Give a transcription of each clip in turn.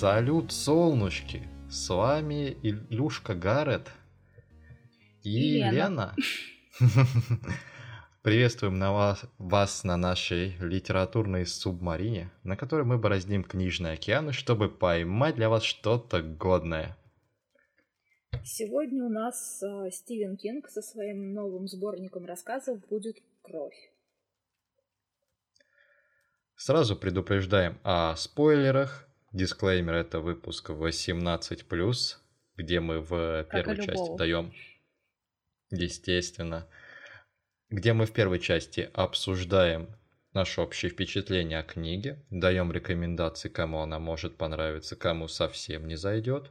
Салют, солнышки! С вами Илюшка Гаррет и Лена. Приветствуем на вас, вас на нашей литературной субмарине, на которой мы бороздим книжные океаны, чтобы поймать для вас что-то годное. Сегодня у нас э, Стивен Кинг со своим новым сборником рассказов будет «Кровь». Сразу предупреждаем о спойлерах. Дисклеймер это выпуск 18+, где мы в первой части даем, естественно, где мы в первой части обсуждаем наши общие впечатления о книге, даем рекомендации, кому она может понравиться, кому совсем не зайдет,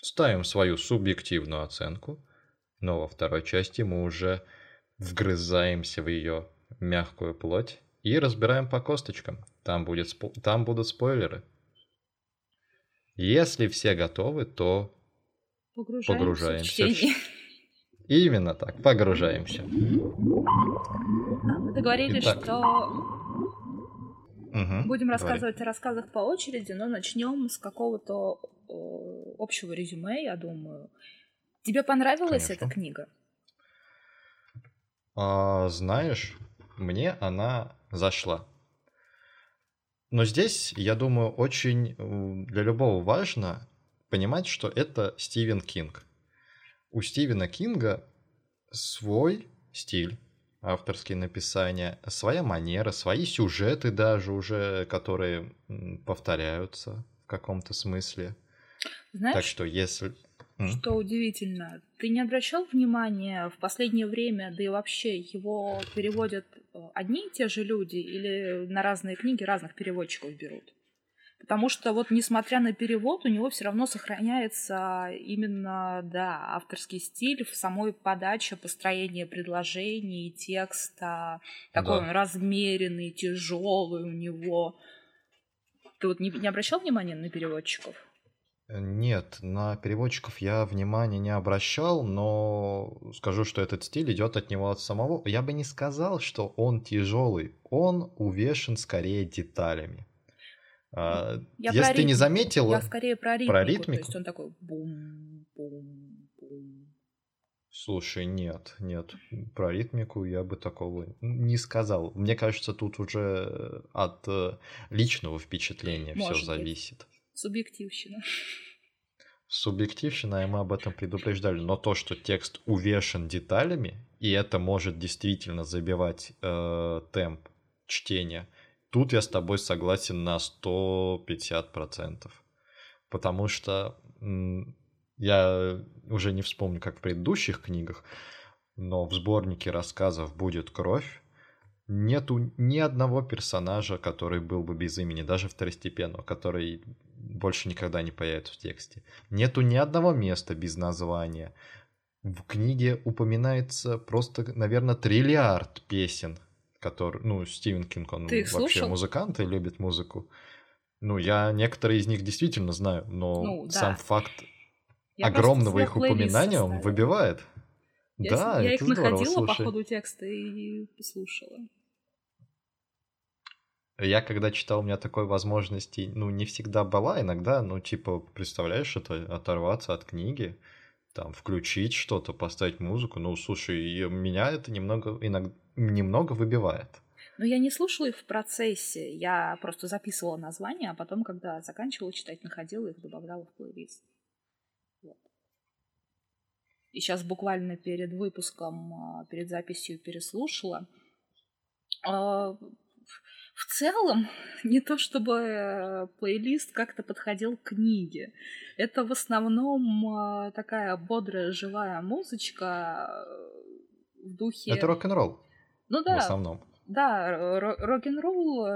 ставим свою субъективную оценку, но во второй части мы уже вгрызаемся в ее мягкую плоть и разбираем по косточкам. Там, будет, там будут спойлеры. Если все готовы, то погружаемся. погружаемся. В Именно так, погружаемся. Мы договорились, Итак. что угу, будем рассказывать говори. о рассказах по очереди, но начнем с какого-то общего резюме, я думаю. Тебе понравилась Конечно. эта книга? А, знаешь, мне она зашла. Но здесь, я думаю, очень для любого важно понимать, что это Стивен Кинг. У Стивена Кинга свой стиль, авторские написания, своя манера, свои сюжеты даже уже, которые повторяются в каком-то смысле. Знаешь, так что если... Что удивительно, ты не обращал внимания в последнее время, да и вообще его переводят э, одни и те же люди или на разные книги разных переводчиков берут? Потому что вот несмотря на перевод, у него все равно сохраняется именно, да, авторский стиль в самой подаче, построении предложений, текста. Такой да. он размеренный, тяжелый у него. Ты вот не, не обращал внимания на переводчиков? Нет, на переводчиков я внимания не обращал, но скажу, что этот стиль идет от него от самого. Я бы не сказал, что он тяжелый, он увешан скорее деталями. А, я Если ты ритм... не заметила... Я скорее про ритмику, про ритмику. то есть он такой бум, бум, бум. Слушай, нет, нет, про ритмику я бы такого не сказал. Мне кажется, тут уже от э, личного впечатления все зависит. Субъективщина. Субъективщина, и мы об этом предупреждали. Но то, что текст увешан деталями, и это может действительно забивать э, темп чтения, тут я с тобой согласен на 150%. Потому что я уже не вспомню, как в предыдущих книгах, но в сборнике рассказов будет кровь. Нету ни одного персонажа, который был бы без имени, даже второстепенного, который больше никогда не появится в тексте. Нету ни одного места без названия. В книге упоминается просто, наверное, триллиард песен, который, ну, Стивен Кинг, он Ты вообще слушал? музыкант и любит музыку. Ну, я некоторые из них действительно знаю, но ну, да. сам факт я огромного их упоминания он выбивает. Я, да, я их здорово, находила слушай. по ходу текста и послушала. Я когда читал, у меня такой возможности, ну, не всегда была, иногда, ну, типа, представляешь, это оторваться от книги, там, включить что-то, поставить музыку, ну, слушай, меня это немного, иногда, немного выбивает. Ну, я не слушала их в процессе, я просто записывала названия, а потом, когда заканчивала читать, находила их, добавляла в плейлист. И сейчас буквально перед выпуском, а, перед записью переслушала. А, в целом, не то чтобы э, плейлист как-то подходил к книге. Это в основном э, такая бодрая, живая музычка э, в духе... Это рок-н-ролл. Ну да. В основном. Да, рок-н-ролл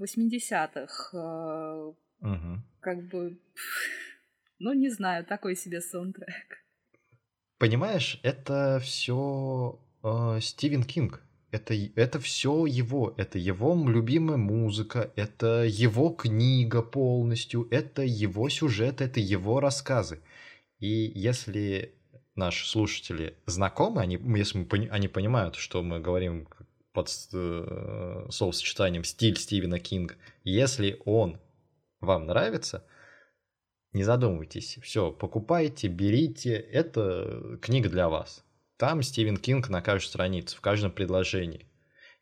80-х. Угу. Как бы... Ну, не знаю, такой себе саундтрек. Понимаешь, это все э, Стивен Кинг это, это все его, это его любимая музыка, это его книга полностью, это его сюжет, это его рассказы. И если наши слушатели знакомы, они, если мы, они понимают, что мы говорим под э, словосочетанием стиль Стивена Кинга, если он вам нравится, Не задумывайтесь. Все, покупайте, берите. Это книга для вас. Там Стивен Кинг на каждой странице, в каждом предложении.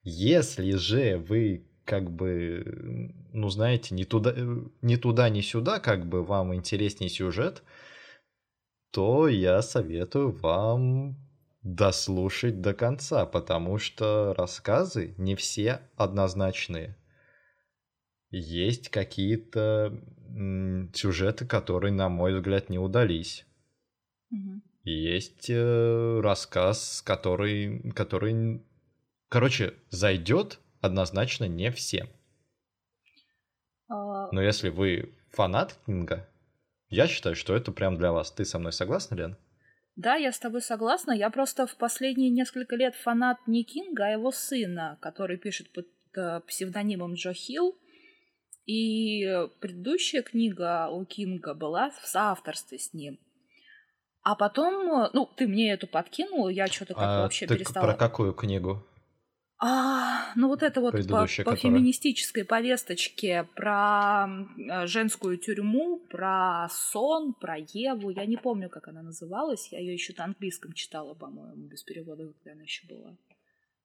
Если же вы как бы, ну знаете, не туда, не туда, ни сюда, как бы вам интереснее сюжет, то я советую вам дослушать до конца, потому что рассказы не все однозначные. Есть какие-то сюжеты, которые, на мой взгляд, не удались. Мгм. Есть э, рассказ, который, который, короче, зайдет однозначно не всем. А, Но если вы фанат Кинга, я считаю, что это прям для вас. Ты со мной согласна, Лен? Да, я с тобой согласна. Я просто в последние несколько лет фанат не Кинга, а его сына, который пишет под э, псевдонимом Джо Хилл. И предыдущая книга у Кинга была в соавторстве с ним. А потом, э, ну, ты мне эту подкинул, я что-то как-то А вообще ты перестала. про какую книгу? А, ну вот это вот по, по которая? феминистической повесточке про э, женскую тюрьму, про сон, про Еву. Я не помню, как она называлась. Я ее еще на английском читала, по-моему, без перевода, когда она еще была.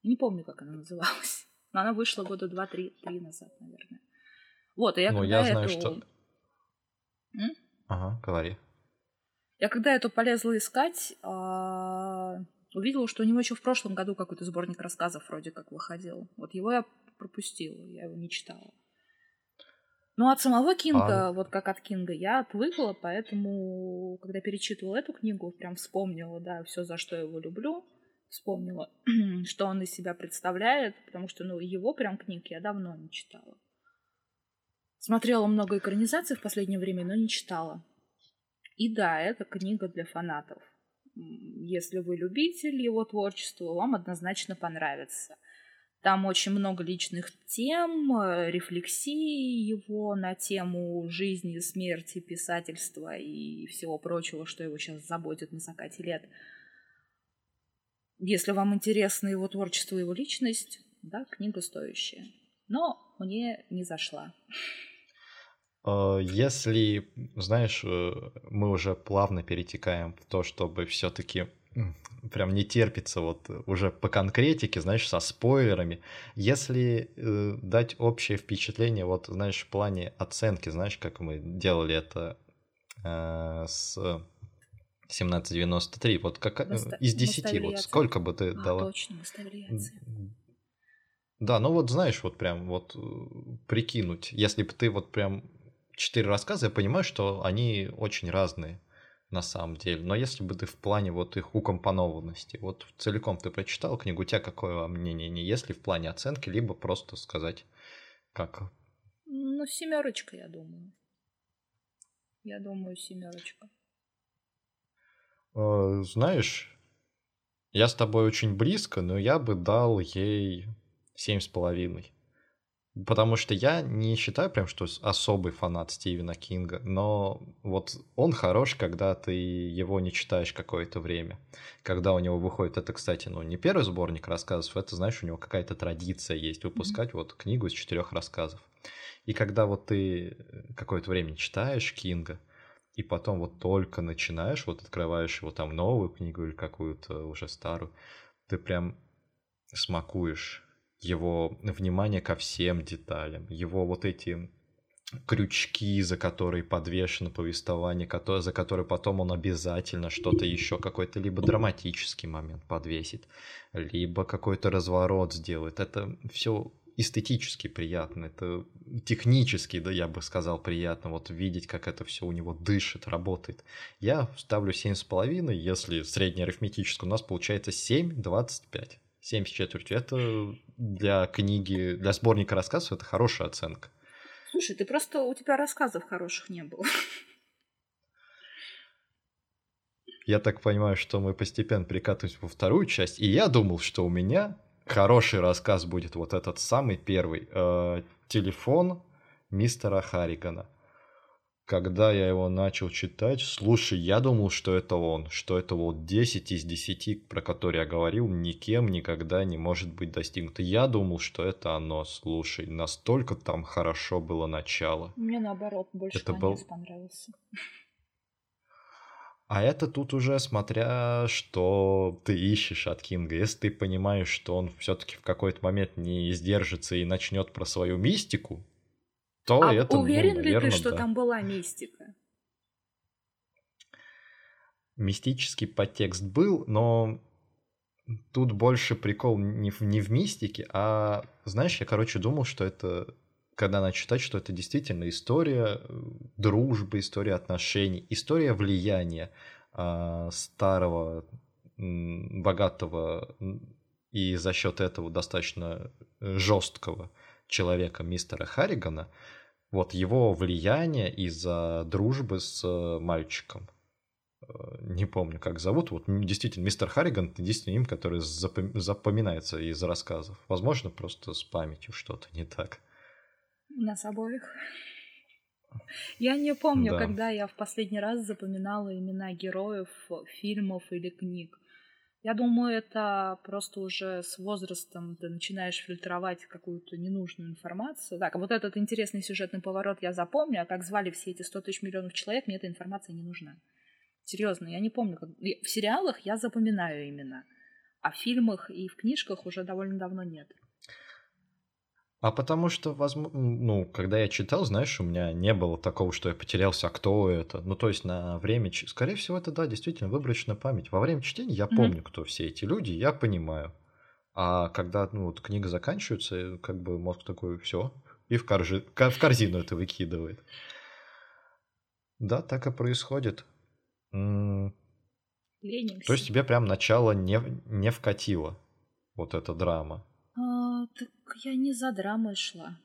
Не помню, как она называлась. Но она вышла года два-три три назад, наверное. Вот, и я ну, когда я знаю, эту... что... М? Ага, говори. Я когда эту полезла искать, а, увидела, что у него еще в прошлом году какой-то сборник рассказов вроде как выходил. Вот его я пропустила, я его не читала. Ну, от самого Кинга, А- вот как от Кинга, я отвыкла, поэтому, когда перечитывала эту книгу, прям вспомнила, да, все, за что я его люблю, вспомнила, что он из себя представляет, потому что, ну, его прям книг я давно не читала. Смотрела много экранизаций в последнее время, но не читала. И да, это книга для фанатов. Если вы любитель его творчества, вам однозначно понравится. Там очень много личных тем, э, рефлексий его на тему жизни, смерти, писательства и всего прочего, что его сейчас заботит на закате лет. Если вам интересно его творчество его личность, да, книга стоящая. Но мне не зашла. Э, Если, знаешь, э, мы уже плавно перетекаем в то, чтобы все-таки прям не терпится вот уже по конкретике, знаешь, со спойлерами. Если э, дать общее впечатление, вот, знаешь, в плане оценки, знаешь, как мы делали это э, с 1793, вот как, э, Мы ста- из мы 10, ставили вот сколько бы ты А, дала? точно, мы ставили оценку. Да, ну вот знаешь, вот прям вот э, прикинуть, если бы ты вот прям четыре рассказа, я понимаю, что они очень разные на самом деле. Но если бы ты в плане вот их укомпонованности, вот целиком ты прочитал книгу, у тебя какое мнение? Не если в плане оценки, либо просто сказать, как Ну, семерочка, я думаю. Я думаю, семерочка. Э, Знаешь, я с тобой очень близко, но я бы дал ей семь с половиной. Потому что я не считаю прям, что особый фанат Стивена Кинга, но вот он хорош, когда ты его не читаешь какое-то время. Когда у него выходит, это, кстати, ну не первый сборник рассказов, это, знаешь, у него какая-то традиция есть выпускать вот книгу из четырех рассказов. И когда вот ты э, какое-то время читаешь Кинга, и потом вот только начинаешь, вот открываешь его там новую книгу или какую-то уже старую, ты прям смакуешь его внимание ко всем деталям, его вот эти крючки, за которые подвешено повествование, кото- за которые потом он обязательно что-то еще, какой-то либо драматический момент подвесит, либо какой-то разворот сделает. Это все эстетически приятно, это технически, да, я бы сказал, приятно вот видеть, как это все у него дышит, работает. Я ставлю 7,5, если среднеарифметическое, у нас получается 7,25. 7 с четвертью. Это для книги, для сборника рассказов это хорошая оценка. Слушай, ты просто у тебя рассказов хороших не было. Я так понимаю, что мы постепенно перекатываемся во вторую часть, и я думал, что у меня хороший рассказ будет вот этот самый первый. э, телефон мистера Харригана. Когда я его начал читать, слушай, я думал, что это он, что это вот 10 из 10, про которые я говорил, никем никогда не может быть достигнуто. Я думал, что это оно, слушай, настолько там хорошо было начало. Мне наоборот больше это конец был... понравился. А это тут уже смотря, что ты ищешь от Кинга. Если ты понимаешь, что он все-таки в какой-то момент не сдержится и начнет про свою мистику, то а это, уверен ну, наверное, ли ты, что да. там была мистика? Мистический подтекст был, но тут больше прикол не в, не в мистике, а, знаешь, я, короче, думал, что это, когда начал читать, что это действительно история э, дружбы, история отношений, история влияния э, старого, богатого и за счет этого достаточно жесткого человека мистера Харригана – вот его влияние из-за дружбы с э, мальчиком. Э, не помню, как зовут. Вот действительно, мистер Харриган единственный им, который запоминается из рассказов. Возможно, просто с памятью что-то не так. У нас обоих. Я не помню, да. когда я в последний раз запоминала имена героев фильмов или книг. Я думаю, это просто уже с возрастом ты начинаешь фильтровать какую-то ненужную информацию. Так, вот этот интересный сюжетный поворот я запомню, а как звали все эти 100 тысяч миллионов человек, мне эта информация не нужна. Серьезно, я не помню. Как... В сериалах я запоминаю имена, а в фильмах и в книжках уже довольно давно нет. А потому что, возможно, ну, когда я читал, знаешь, у меня не было такого, что я потерялся, а кто это. Ну, то есть на время, скорее всего, это, да, действительно выборочная память. Во время чтения я помню, mm-hmm. кто все эти люди, я понимаю. А когда, ну, вот книга заканчивается, как бы мозг такой, все, и в, коржи... в корзину это выкидывает. Да, так и происходит. Ленимся. То есть тебе прям начало не, не вкатило вот эта драма. А, так я не за драмой шла.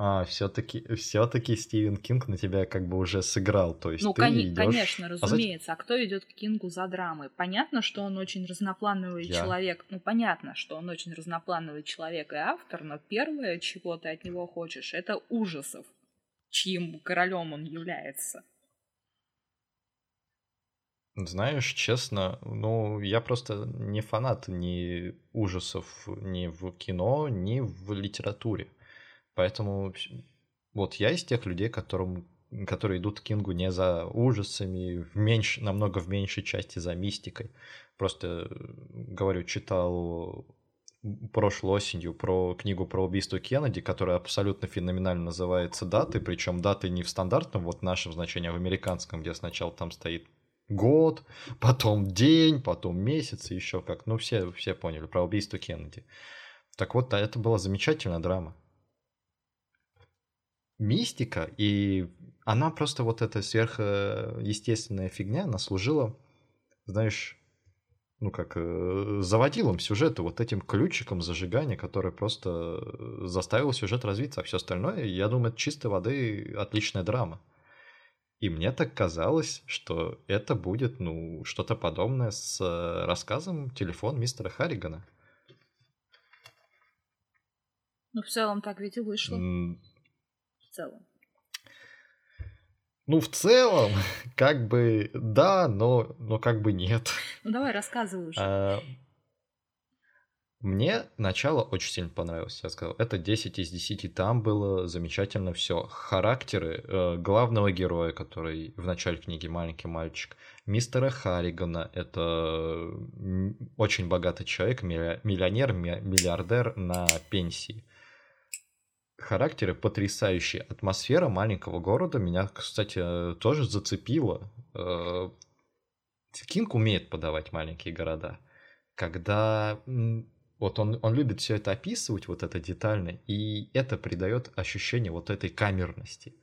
А, все-таки все-таки Стивен Кинг на тебя как бы уже сыграл, то есть ну, ты кон- идешь... конечно, разумеется. А, а кто идет к Кингу за драмой? Понятно, что он очень разноплановый Я. человек. Ну, понятно, что он очень разноплановый человек и автор, но первое, чего ты от него хочешь, это ужасов, чьим королем он является. Знаешь, честно, ну, я просто не фанат ни ужасов ни в кино, ни в литературе. Поэтому вот я из тех людей, которым, которые идут к Кингу не за ужасами, в меньш, намного в меньшей части за мистикой. Просто, говорю, читал прошлой осенью про книгу про убийство Кеннеди, которая абсолютно феноменально называется «Даты», причем даты не в стандартном вот нашем значении, а в американском, где сначала там стоит год, потом день, потом месяц, и еще как. Ну, все, все поняли про убийство Кеннеди. Так вот, это была замечательная драма. Мистика, и она просто вот эта сверхъестественная фигня, она служила, знаешь, ну как, э, заводилом сюжета, вот этим ключиком зажигания, который просто заставил сюжет развиться, а все остальное, я думаю, это чистой воды отличная драма. И мне так казалось, что это будет, ну, что-то подобное с э, рассказом «Телефон мистера Харригана». Ну, в целом так ведь и вышло. Mm. В целом. Ну, в целом, как бы да, но, но как бы нет. Ну, давай, рассказывай уже. А, мне начало очень сильно понравилось, я сказал. Это 10 из 10, там было замечательно все. Характеры э, главного героя, который в начале книги маленький мальчик, мистера Харригана, это очень богатый человек, миллионер, миллиардер на пенсии. Характеры потрясающие. Атмосфера маленького города меня, кстати, тоже зацепила. Э, Кинг умеет подавать маленькие города. Когда вот он, он любит все это описывать, вот это детально, и это придает ощущение вот этой камерности,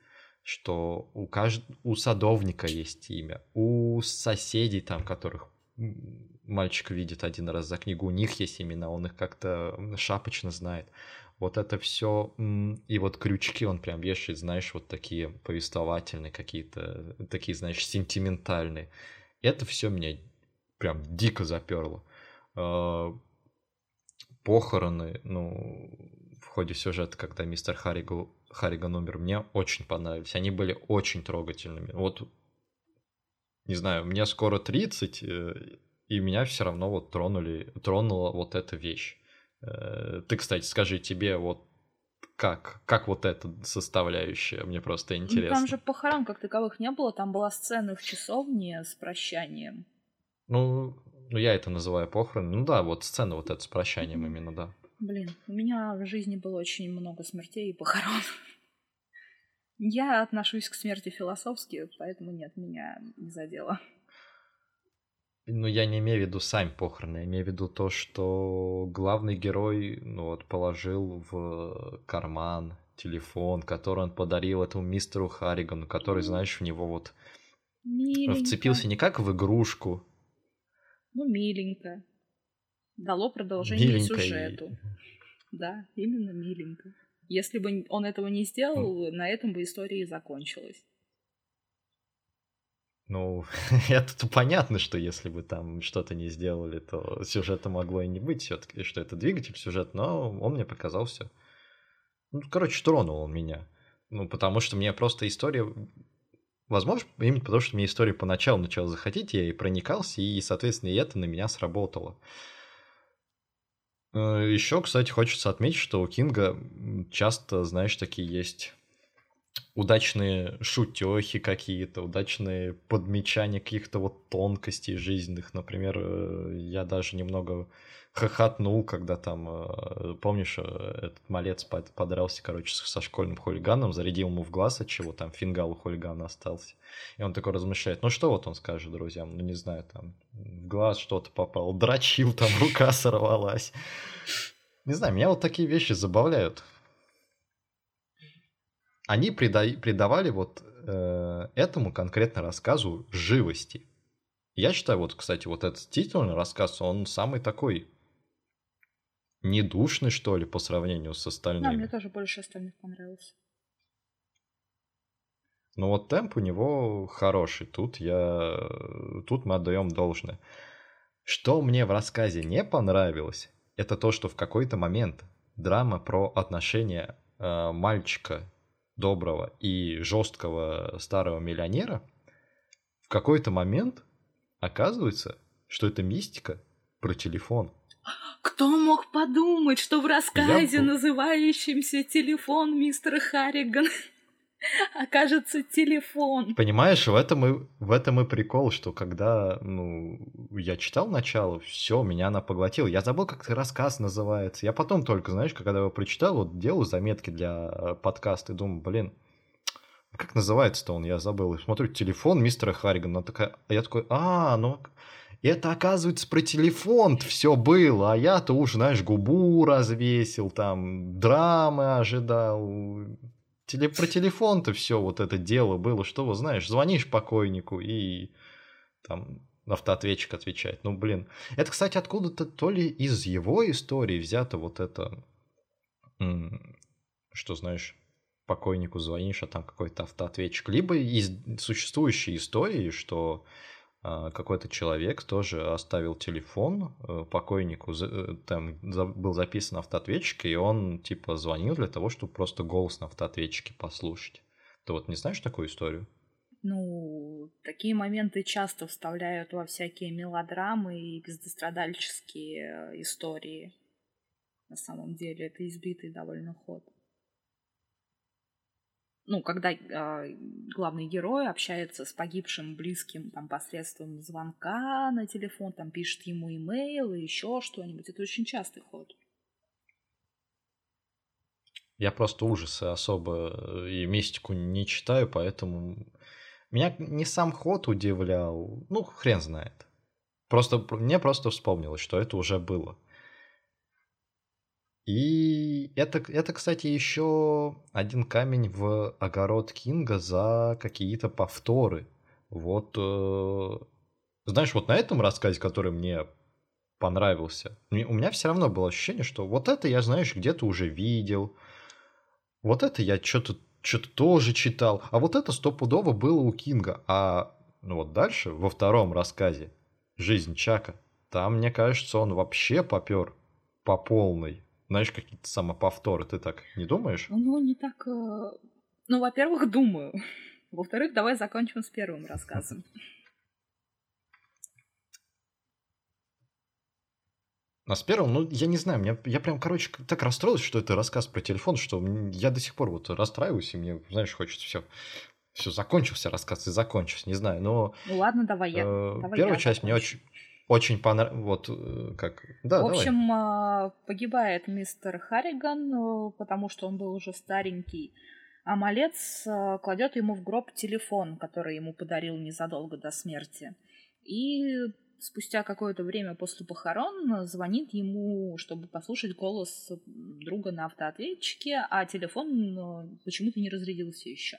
что у, кажд... у садовника есть имя, у соседей там, которых мальчик видит один раз за книгу, у них есть имена, он их как-то шапочно знает. Вот это все, и вот крючки он прям вешает, знаешь, вот такие повествовательные какие-то, такие, знаешь, сентиментальные. Это все меня прям дико заперло а, похороны, ну, ходе сюжета, когда мистер Харриган, Харриган умер, мне очень понравились. Они были очень трогательными. Вот, не знаю, мне скоро 30, э, и меня все равно вот тронули, тронула вот эта вещь. Э, ты, кстати, скажи, тебе вот как? Как вот эта составляющая? Мне просто интересно. Ну, там же похорон как таковых не было, там была сцена в часовне с прощанием. Ну, ну я это называю похорон. Ну да, вот сцена вот эта с прощанием именно, да. Блин, у меня в жизни было очень много смертей и похорон. Я отношусь к смерти философски, поэтому нет, меня не задело. Ну, я не имею в виду сами похороны, я имею в виду то, что главный герой, ну вот, положил в карман телефон, который он подарил этому мистеру Харригану, который, знаешь, в него вот Миленько. вцепился не как в игрушку. Ну, миленько. Дало продолжение миленько сюжету. И... Да, именно миленько. Если бы он этого не сделал, на этом бы история и закончилась. Ну, это-то понятно, что если бы там что-то не сделали, то сюжета могло и не быть все-таки, что это двигатель сюжет, но он мне показался... Ну, короче, тронул он меня. Ну, потому что мне просто история... Возможно, именно потому что мне история поначалу начала заходить, я и проникался, и, соответственно, и это на меня сработало. Э, Еще, кстати, хочется отметить, что у Кинга часто, знаешь, такие есть удачные шутехи какие-то, удачные подмечания каких-то вот тонкостей жизненных. Например, э, я даже немного хохотнул, когда там, э, помнишь, э, этот малец подрался, короче, со школьным хулиганом, зарядил ему в глаз, от чего там фингал у хулигана остался. И он такой размышляет, ну что вот он скажет друзьям, ну не знаю, там в глаз что-то попало, дрочил, там рука сорвалась. Не знаю, меня вот такие вещи забавляют они прида- придавали вот э, этому конкретно рассказу живости. Я считаю, вот, кстати, вот этот титульный рассказ, он самый такой недушный, что ли, по сравнению с остальными. Да, мне тоже больше остальных понравился. Но вот темп у него хороший. Тут я... Тут мы отдаем должное. Что мне в рассказе не понравилось, это то, что в какой-то момент драма про отношения э, мальчика доброго и жесткого старого миллионера, в какой-то момент оказывается, что это мистика про телефон. Кто мог подумать, что в рассказе, Я... называющемся «Телефон мистера Харригана», окажется телефон. Понимаешь, в этом и в этом и прикол, что когда ну я читал начало, все меня она поглотила. Я забыл, как рассказ называется. Я потом только, знаешь, когда его прочитал, вот делаю заметки для э, подкаста и думаю, блин, а как называется-то он? Я забыл. И смотрю, телефон мистера Харригана. Она такая, а я такой, а, ну это, оказывается, про телефон все было, а я-то уж, знаешь, губу развесил, там, драмы ожидал, Теле, про телефон-то все вот это дело было, что вы знаешь, звонишь покойнику и там автоответчик отвечает. Ну, блин. Это, кстати, откуда-то то ли из его истории взято вот это, что, знаешь, покойнику звонишь, а там какой-то автоответчик. Либо из существующей истории, что какой-то человек тоже оставил телефон э, покойнику, э, там был записан автоответчик, и он типа звонил для того, чтобы просто голос на автоответчике послушать. Ты вот не знаешь такую историю? Ну, такие моменты часто вставляют во всякие мелодрамы и бездострадальческие э, истории. На самом деле это избитый довольно ход ну, когда э, главный герой общается с погибшим близким там посредством звонка на телефон, там пишет ему имейл и еще что-нибудь, это очень частый ход. Я просто ужасы особо и мистику не читаю, поэтому меня не сам ход удивлял, ну, хрен знает. Просто мне просто вспомнилось, что это уже было. И это, это, кстати, еще один камень в огород Кинга за какие-то повторы. Вот, э, знаешь, вот на этом рассказе, который мне понравился, у меня все равно было ощущение, что вот это я, знаешь, где-то уже видел, вот это я что-то что-то тоже читал, а вот это стопудово было у Кинга. А ну вот дальше, во втором рассказе «Жизнь Чака», там, мне кажется, он вообще попер по полной знаешь, какие-то самоповторы. Ты так не думаешь? Ну, не так... Э, ну, во-первых, думаю. Во-вторых, давай закончим с первым рассказом. А с первым, ну, я не знаю, меня, я прям, короче, так расстроился, что это рассказ про телефон, что я до сих пор вот расстраиваюсь, и мне, знаешь, хочется все все закончился рассказ и закончился, не знаю, но... Ну ладно, давай я. Э, давай первая я часть закончу. мне очень, очень понравилась, вот э, как... Да, В общем, давай. погибает мистер Харриган, э, потому что он был уже старенький, а малец э, кладет ему в гроб телефон, который ему подарил незадолго до смерти. И спустя какое-то время после похорон звонит ему, чтобы послушать голос друга на автоответчике, а телефон почему-то не разрядился еще.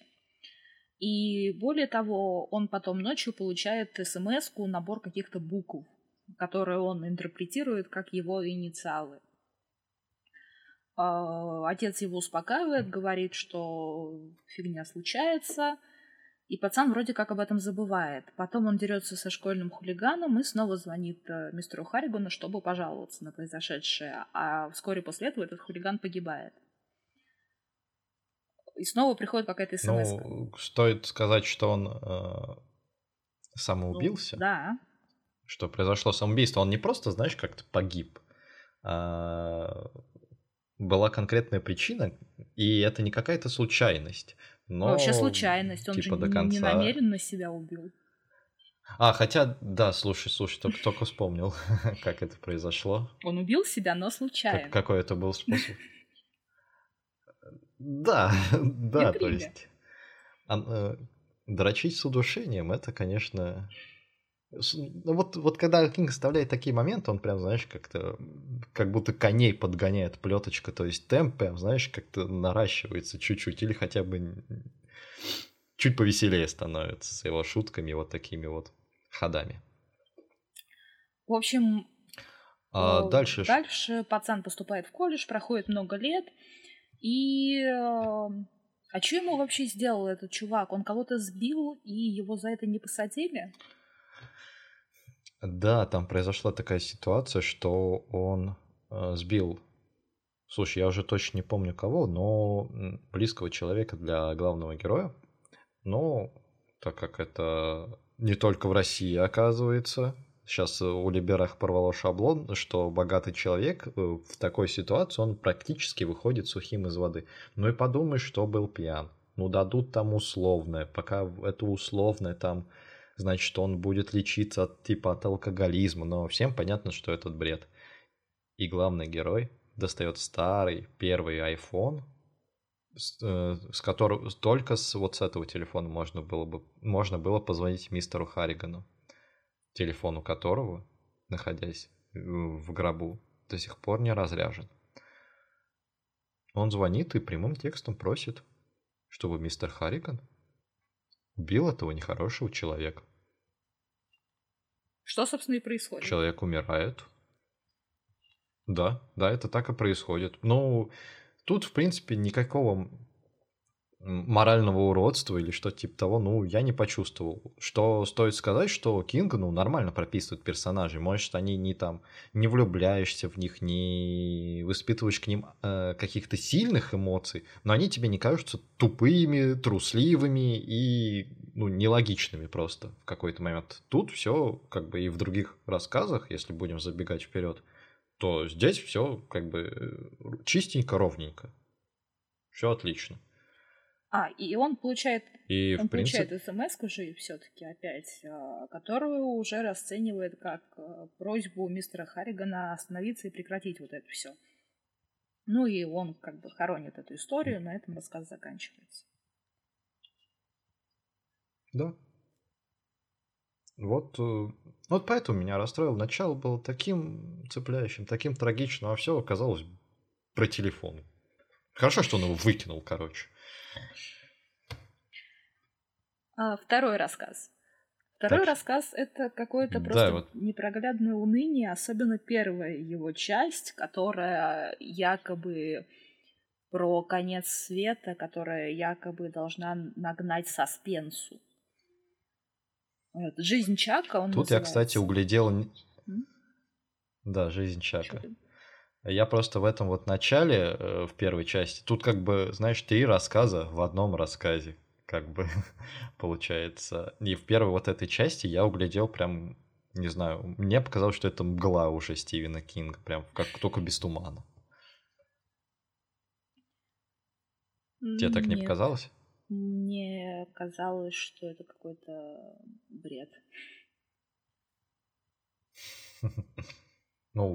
И более того, он потом ночью получает смс набор каких-то букв, которые он интерпретирует как его инициалы. А, отец его успокаивает, говорит, что фигня случается, и пацан вроде как об этом забывает. Потом он дерется со школьным хулиганом и снова звонит э, мистеру Харригану, чтобы пожаловаться на произошедшее. А вскоре после этого этот хулиган погибает. И снова приходит какая-то смс. Ну, стоит сказать, что он э, самоубился. Ну, да. Что произошло самоубийство. Он не просто, знаешь, как-то погиб. А была конкретная причина, и это не какая-то случайность. Но, Вообще случайность, он типа, же до конца... не намеренно себя убил. А, хотя, да, слушай, слушай, только, только вспомнил, как это произошло. Он убил себя, но случайно. Как, какой это был способ? Да, да, то есть... Э, дрочить с удушением, это, конечно, ну вот, вот когда Кинг оставляет такие моменты, он прям, знаешь, как-то как будто коней подгоняет плеточка, то есть темп прям, знаешь, как-то наращивается чуть-чуть или хотя бы чуть повеселее становится с его шутками, вот такими вот ходами. В общем, а, дальше... дальше пацан поступает в колледж, проходит много лет, и... Э, а что ему вообще сделал этот чувак? Он кого-то сбил, и его за это не посадили? Да, там произошла такая ситуация, что он э, сбил, слушай, я уже точно не помню кого, но близкого человека для главного героя. Но так как это не только в России оказывается, сейчас у Либерах порвало шаблон, что богатый человек э, в такой ситуации, он практически выходит сухим из воды. Ну и подумай, что был пьян. Ну дадут там условное, пока это условное там значит, он будет лечиться от, типа от алкоголизма, но всем понятно, что это бред. И главный герой достает старый первый iPhone, с, э, с которого только с вот с этого телефона можно было бы можно было позвонить мистеру Харригану, телефону которого, находясь в гробу, до сих пор не разряжен. Он звонит и прямым текстом просит, чтобы мистер Харриган убил этого нехорошего человека. Что, собственно, и происходит. Человек умирает. Да, да, это так и происходит. Ну, тут, в принципе, никакого морального уродства или что-то типа того, ну, я не почувствовал. Что стоит сказать, что Кинг, ну, нормально прописывает персонажей. Может, они не там, не влюбляешься в них, не воспитываешь к ним э, каких-то сильных эмоций, но они тебе не кажутся тупыми, трусливыми и, ну, нелогичными просто в какой-то момент. Тут все, как бы и в других рассказах, если будем забегать вперед, то здесь все как бы э, чистенько, ровненько. Все отлично. А, и он получает, и, он получает принципе... смс уже все-таки опять, а, которую уже расценивает как а, просьбу мистера Харригана остановиться и прекратить вот это все. Ну и он как бы хоронит эту историю, на этом рассказ заканчивается. Да. Вот, э, вот поэтому меня расстроил. Начало было таким цепляющим, таким трагичным, а все оказалось про телефон. Хорошо, что он его выкинул, короче. А, второй рассказ. Второй так. рассказ это какое-то просто да, вот. непроглядное уныние, особенно первая его часть, которая якобы про конец света, которая якобы должна нагнать саспенсу. Вот. Жизнь Чака, он Тут называется. я, кстати, углядел... М? Да, жизнь Чака. Я просто в этом вот начале, э, в первой части, тут как бы, знаешь, три рассказа в одном рассказе, как бы получается. И в первой вот этой части я углядел прям, не знаю, мне показалось, что это мгла уже Стивена Кинга, прям как только без тумана. Тебе так не показалось? Мне казалось, что это какой-то бред. Ну,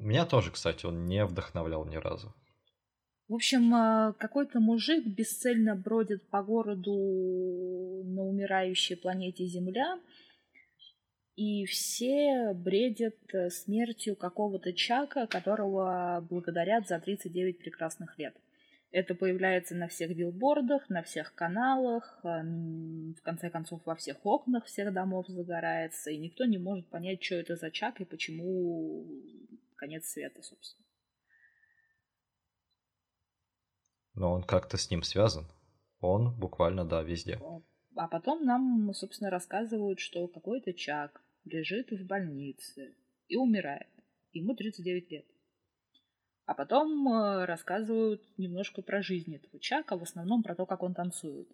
меня тоже, кстати, он не вдохновлял ни разу. В общем, э, какой-то мужик бесцельно бродит по городу на умирающей планете Земля, и все бредят э, смертью какого-то Чака, которого благодарят за 39 прекрасных лет. Это появляется на всех билбордах, на всех каналах, в конце концов во всех окнах всех домов загорается, и никто не может понять, что это за Чак и почему конец света, собственно. Но он как-то с ним связан. Он буквально, да, везде. А потом нам, собственно, рассказывают, что какой-то Чак лежит в больнице и умирает. Ему 39 лет. А потом э, рассказывают немножко про жизнь этого Чака, в основном про то, как он танцует.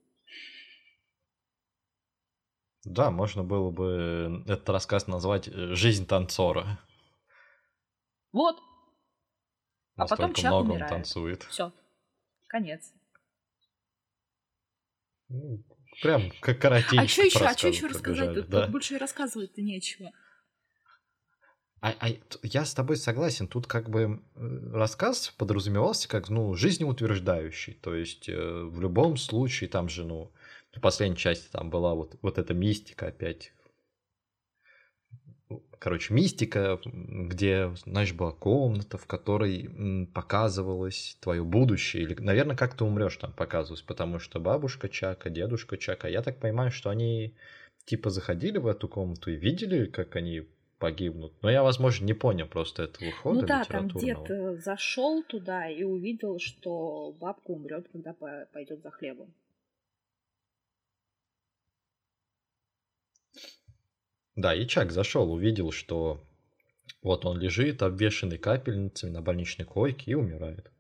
Да, можно было бы этот рассказ назвать э, «Жизнь танцора». Вот. А потом Чак много он умирает. танцует. Все. Конец. Ну, Прям как коротенько А что еще? А еще рассказать? да. тут больше и рассказывать-то нечего. А, а я с тобой согласен. Тут как бы рассказ подразумевался как, ну, жизнеутверждающий. То есть э, в любом случае там же, ну, в последней части там была вот, вот эта мистика опять. Короче, мистика, где, знаешь, была комната, в которой показывалось твое будущее. Или, наверное, как ты умрешь там показывалось, потому что бабушка Чака, дедушка Чака, я так понимаю, что они типа заходили в эту комнату и видели, как они погибнут. Но я, возможно, не понял просто этого хода Ну да, там дед э, зашел туда и увидел, что бабка умрет, когда по- пойдет за хлебом. Да, и Чак зашел, увидел, что вот он лежит, обвешанный капельницами на больничной койке и умирает.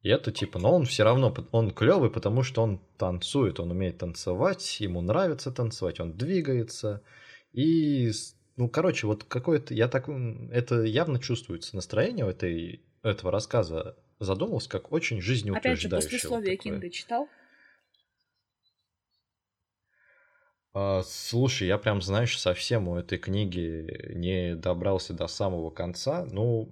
И это типа, но он все равно, он клевый, потому что он танцует, он умеет танцевать, ему нравится танцевать, он двигается. И, ну, короче, вот какое-то, я так, это явно чувствуется настроение этой, этого рассказа. Задумался, как очень Опять же, вот послесловие такое. Кинга читал? А, слушай, я прям, знаешь, совсем у этой книги не добрался до самого конца. Ну,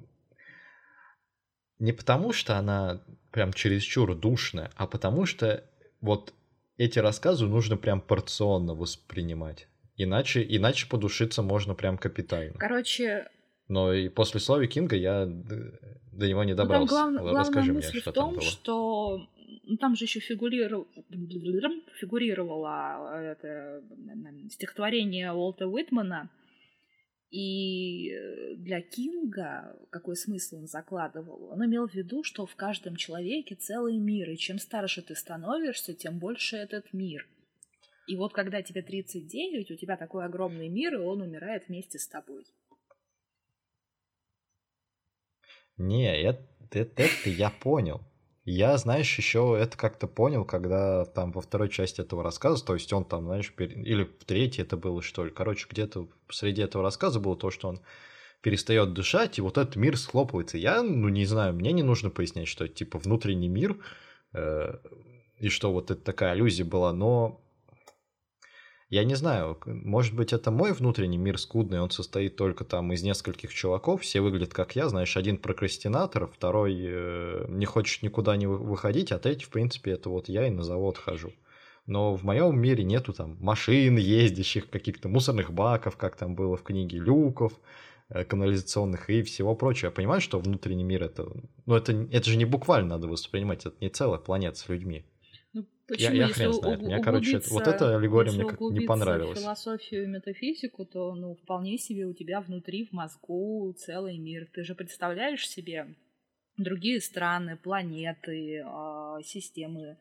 не потому что она прям чересчур душная, а потому что вот эти рассказы нужно прям порционно воспринимать. Иначе, иначе подушиться можно прям капитально. Короче, Но и после слова Кинга я до него не ну, там добрался. глав- Ладно, главная Расскажи мне, мысль что в там том, было. что ну, там же еще фигурировало, фигурировало это стихотворение Уолта Уитмана. И для Кинга, какой смысл он закладывал, он имел в виду, что в каждом человеке целый мир, и чем старше ты становишься, тем больше этот мир. И вот когда тебе 39, у тебя такой огромный мир, и он умирает вместе с тобой. Не, это, это, это я понял. Я, знаешь, еще это как-то понял, когда там во второй части этого рассказа, то есть он там, знаешь, пер- или в третьей это было, что ли. Короче, где-то среди этого рассказа было то, что он перестает дышать, и вот этот мир схлопывается. Я, ну, не знаю, мне не нужно пояснять, что это типа внутренний мир, э, и что вот это такая аллюзия была, но я не знаю, может быть, это мой внутренний мир скудный, он состоит только там из нескольких чуваков, все выглядят как я, знаешь, один прокрастинатор, второй э, не хочет никуда не вы- выходить, а третий, в принципе, это вот я и на завод хожу. Но в моем мире нету там машин ездящих, каких-то мусорных баков, как там было в книге, люков, э, канализационных и всего прочего. Я понимаю, что внутренний мир это... Ну, это, это же не буквально надо воспринимать, это не целая планета с людьми. Ну, Я- я хрен знает. Мне, короче, это- вот эта аллегория мне как-то не понравилась. Философию и метафизику, то, ну, вполне себе у тебя внутри, в мозгу целый мир. Ты же представляешь себе другие страны, планеты, а, системы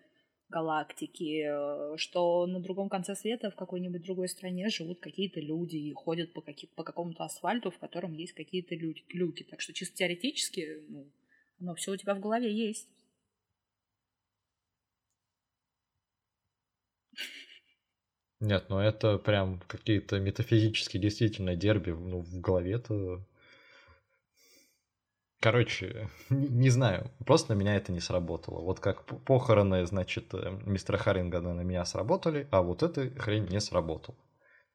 галактики, э, что на другом конце света в какой-нибудь другой стране живут какие-то люди и ходят по, каки- по какому-то асфальту, в котором есть какие-то лю- люки. Так что чисто теоретически, ну, Но все у тебя в голове есть. Нет, ну это прям какие-то метафизические действительно дерби ну, в голове-то. Короче, не, не знаю, просто на меня это не сработало. Вот как похороны, значит, э, мистера Харрингана на меня сработали, а вот эта хрень не сработала.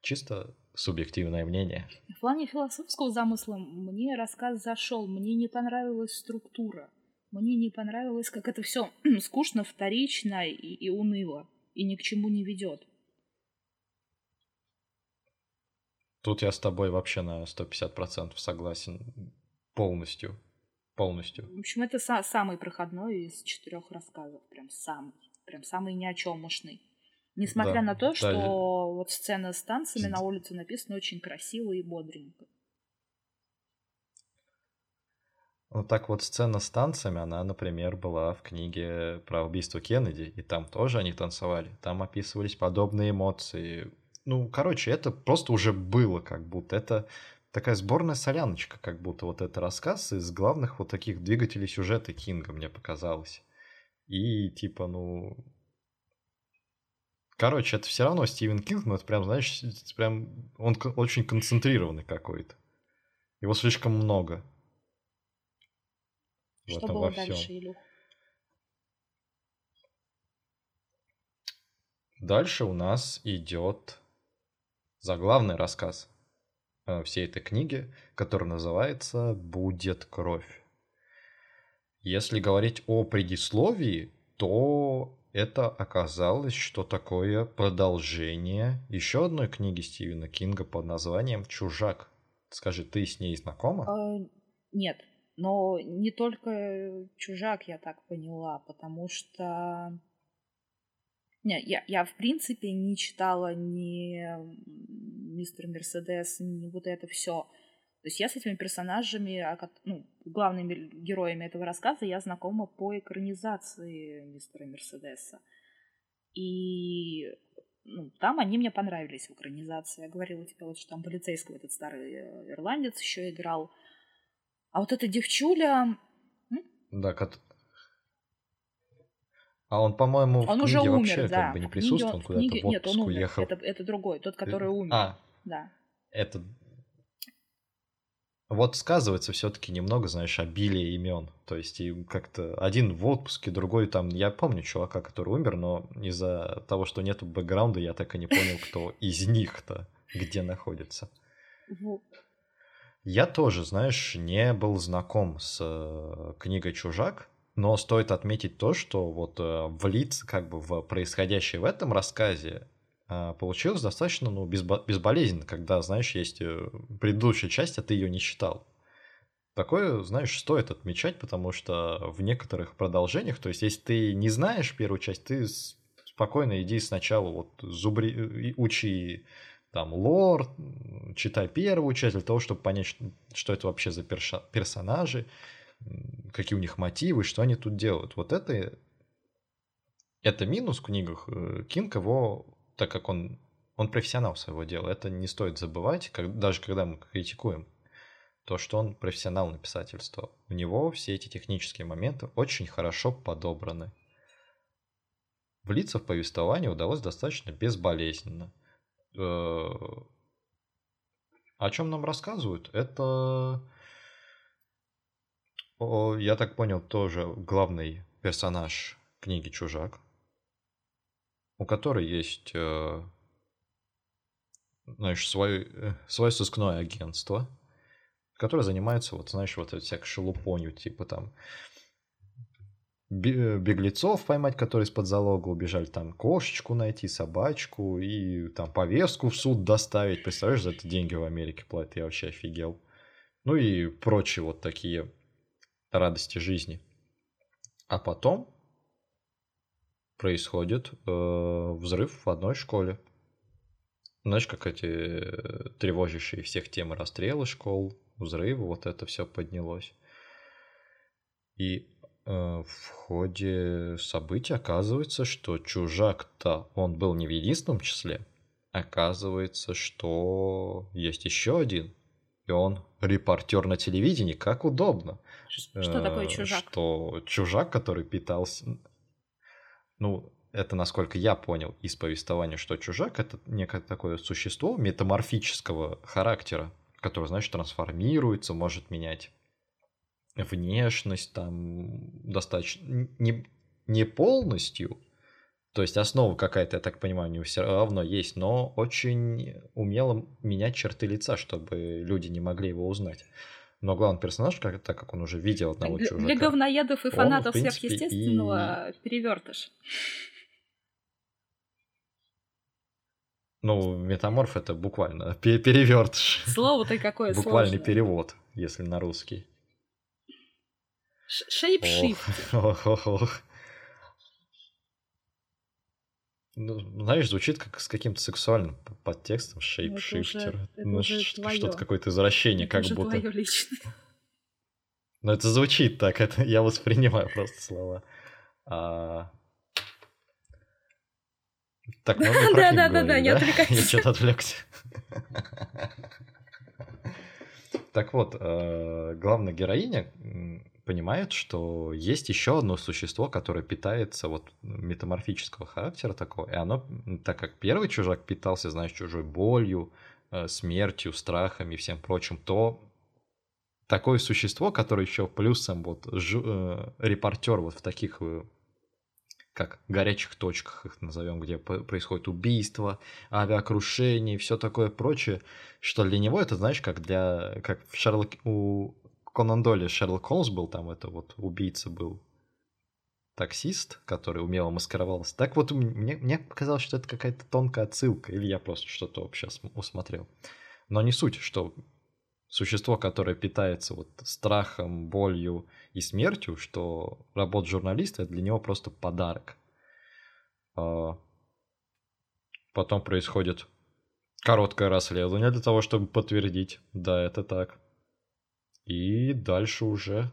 Чисто субъективное мнение. В плане философского замысла мне рассказ зашел, мне не понравилась структура. Мне не понравилось, как это все скучно, вторично и, и уныло, и ни к чему не ведет. Тут я с тобой вообще на 150% согласен. Полностью. Полностью. В общем, это са- самый проходной из четырех рассказов. Прям самый. Прям самый ни о чемушный. Несмотря да, на то, да, что я... вот сцена с танцами на улице написана очень красиво и бодренько. Ну так вот, сцена с танцами, она, например, была в книге про убийство Кеннеди, и там тоже они танцевали. Там описывались подобные эмоции, ну, короче, это просто уже было как будто. Это такая сборная соляночка, как будто вот это рассказ из главных вот таких двигателей сюжета Кинга, мне показалось. И типа, ну... Короче, это все равно Стивен Кинг, но это прям, знаешь, прям он очень концентрированный какой-то. Его слишком много. Что было дальше, Илюх? Дальше у нас идет заглавный рассказ э, всей этой книги, который называется «Будет кровь». Если говорить о предисловии, то это оказалось, что такое продолжение еще одной книги Стивена Кинга под названием «Чужак». Скажи, ты с ней знакома? Э, нет, но не только «Чужак», я так поняла, потому что не, я, я в принципе не читала ни Мистер Мерседес, ни вот это все. То есть я с этими персонажами, ну, главными героями этого рассказа, я знакома по экранизации Мистера Мерседеса. И ну, там они мне понравились в экранизации. Я говорила тебе, вот, что там полицейского этот старый э, ирландец еще играл. А вот эта девчуля... Да, а он, по-моему, в он книге уже умер, вообще да. как бы не присутствовал, куда-то книге... в отпуск Нет, он умер. уехал. Это, это другой, тот, который умер. А, да. Это... Вот сказывается все-таки немного, знаешь, обилие имен. То есть и как-то один в отпуске, другой там... Я помню чувака, который умер, но из-за того, что нету бэкграунда, я так и не понял, кто из них-то где находится. Я тоже, знаешь, не был знаком с э, книгой «Чужак», но стоит отметить то, что вот э, влиться как бы в происходящее в этом рассказе э, получилось достаточно ну, безбо- безболезненно, когда, знаешь, есть э, предыдущая часть, а ты ее не читал. Такое, знаешь, стоит отмечать, потому что в некоторых продолжениях, то есть если ты не знаешь первую часть, ты спокойно иди сначала вот зубри, учи там лор, читай первую часть для того, чтобы понять, что это вообще за персонажи, какие у них мотивы, что они тут делают. Вот это, это минус в книгах. Э, Кинг его, так как он, он профессионал своего дела, это не стоит забывать, как, даже когда мы критикуем то, что он профессионал написательства. У него все эти технические моменты очень хорошо подобраны. Влиться в повествование удалось достаточно безболезненно. Э, о чем нам рассказывают? Это о, я так понял, тоже главный персонаж книги «Чужак», у которой есть, э, знаешь, свое, э, свое сыскное агентство, которое занимается, вот, знаешь, вот этой всякой шелупонью, типа там беглецов поймать, которые из-под залога убежали, там кошечку найти, собачку и там повестку в суд доставить. Представляешь, за это деньги в Америке платят, я вообще офигел. Ну и прочие вот такие радости жизни. А потом происходит э, взрыв в одной школе. Знаешь, как эти э, тревожащие всех темы расстрелы школ, взрывы, вот это все поднялось. И э, в ходе событий оказывается, что чужак-то, он был не в единственном числе. Оказывается, что есть еще один и он репортер на телевидении, как удобно. Что такое чужак? Что чужак, который питался... Ну, это, насколько я понял из повествования, что чужак — это некое такое существо метаморфического характера, которое, значит, трансформируется, может менять внешность, там, достаточно... Не, не полностью, то есть основа какая-то, я так понимаю, у него все равно есть, но очень умело менять черты лица, чтобы люди не могли его узнать. Но главный персонаж, как, так как он уже видел одного для, чужака... Для говноедов и фанатов он, принципе, сверхъестественного и... перевертыш. Ну, метаморф это буквально перевертыш. Слово-то какое Буквальный сложное. перевод, если на русский. Шейпшифт. Ох, ох, ох. Ну, знаешь, звучит как с каким-то сексуальным подтекстом, шейпшифтер. Ну, что-то какое-то извращение, это как уже будто. Твое личное. Но это звучит так, это я воспринимаю просто слова. А... Так, про Да, да, да, да, не отвлекайся. Я что-то отвлекся. Так вот, э, главная героиня понимает, что есть еще одно существо, которое питается вот метаморфического характера такого, и оно, так как первый чужак питался, знаешь, чужой болью, э, смертью, страхами и всем прочим, то такое существо, которое еще плюсом вот ж, э, репортер вот в таких э, как горячих точках их назовем, где происходит убийство, авиакрушение и все такое прочее, что для него это, знаешь, как для, как в Шерлок, у Конан Дойля Шерлок Холмс был там, это вот убийца был таксист, который умело маскировался. Так вот, мне, мне показалось, что это какая-то тонкая отсылка, или я просто что-то вообще усмотрел. Но не суть, что существо, которое питается вот страхом, болью и смертью, что работа журналиста для него просто подарок. А, потом происходит короткое расследование для того, чтобы подтвердить, да, это так. И дальше уже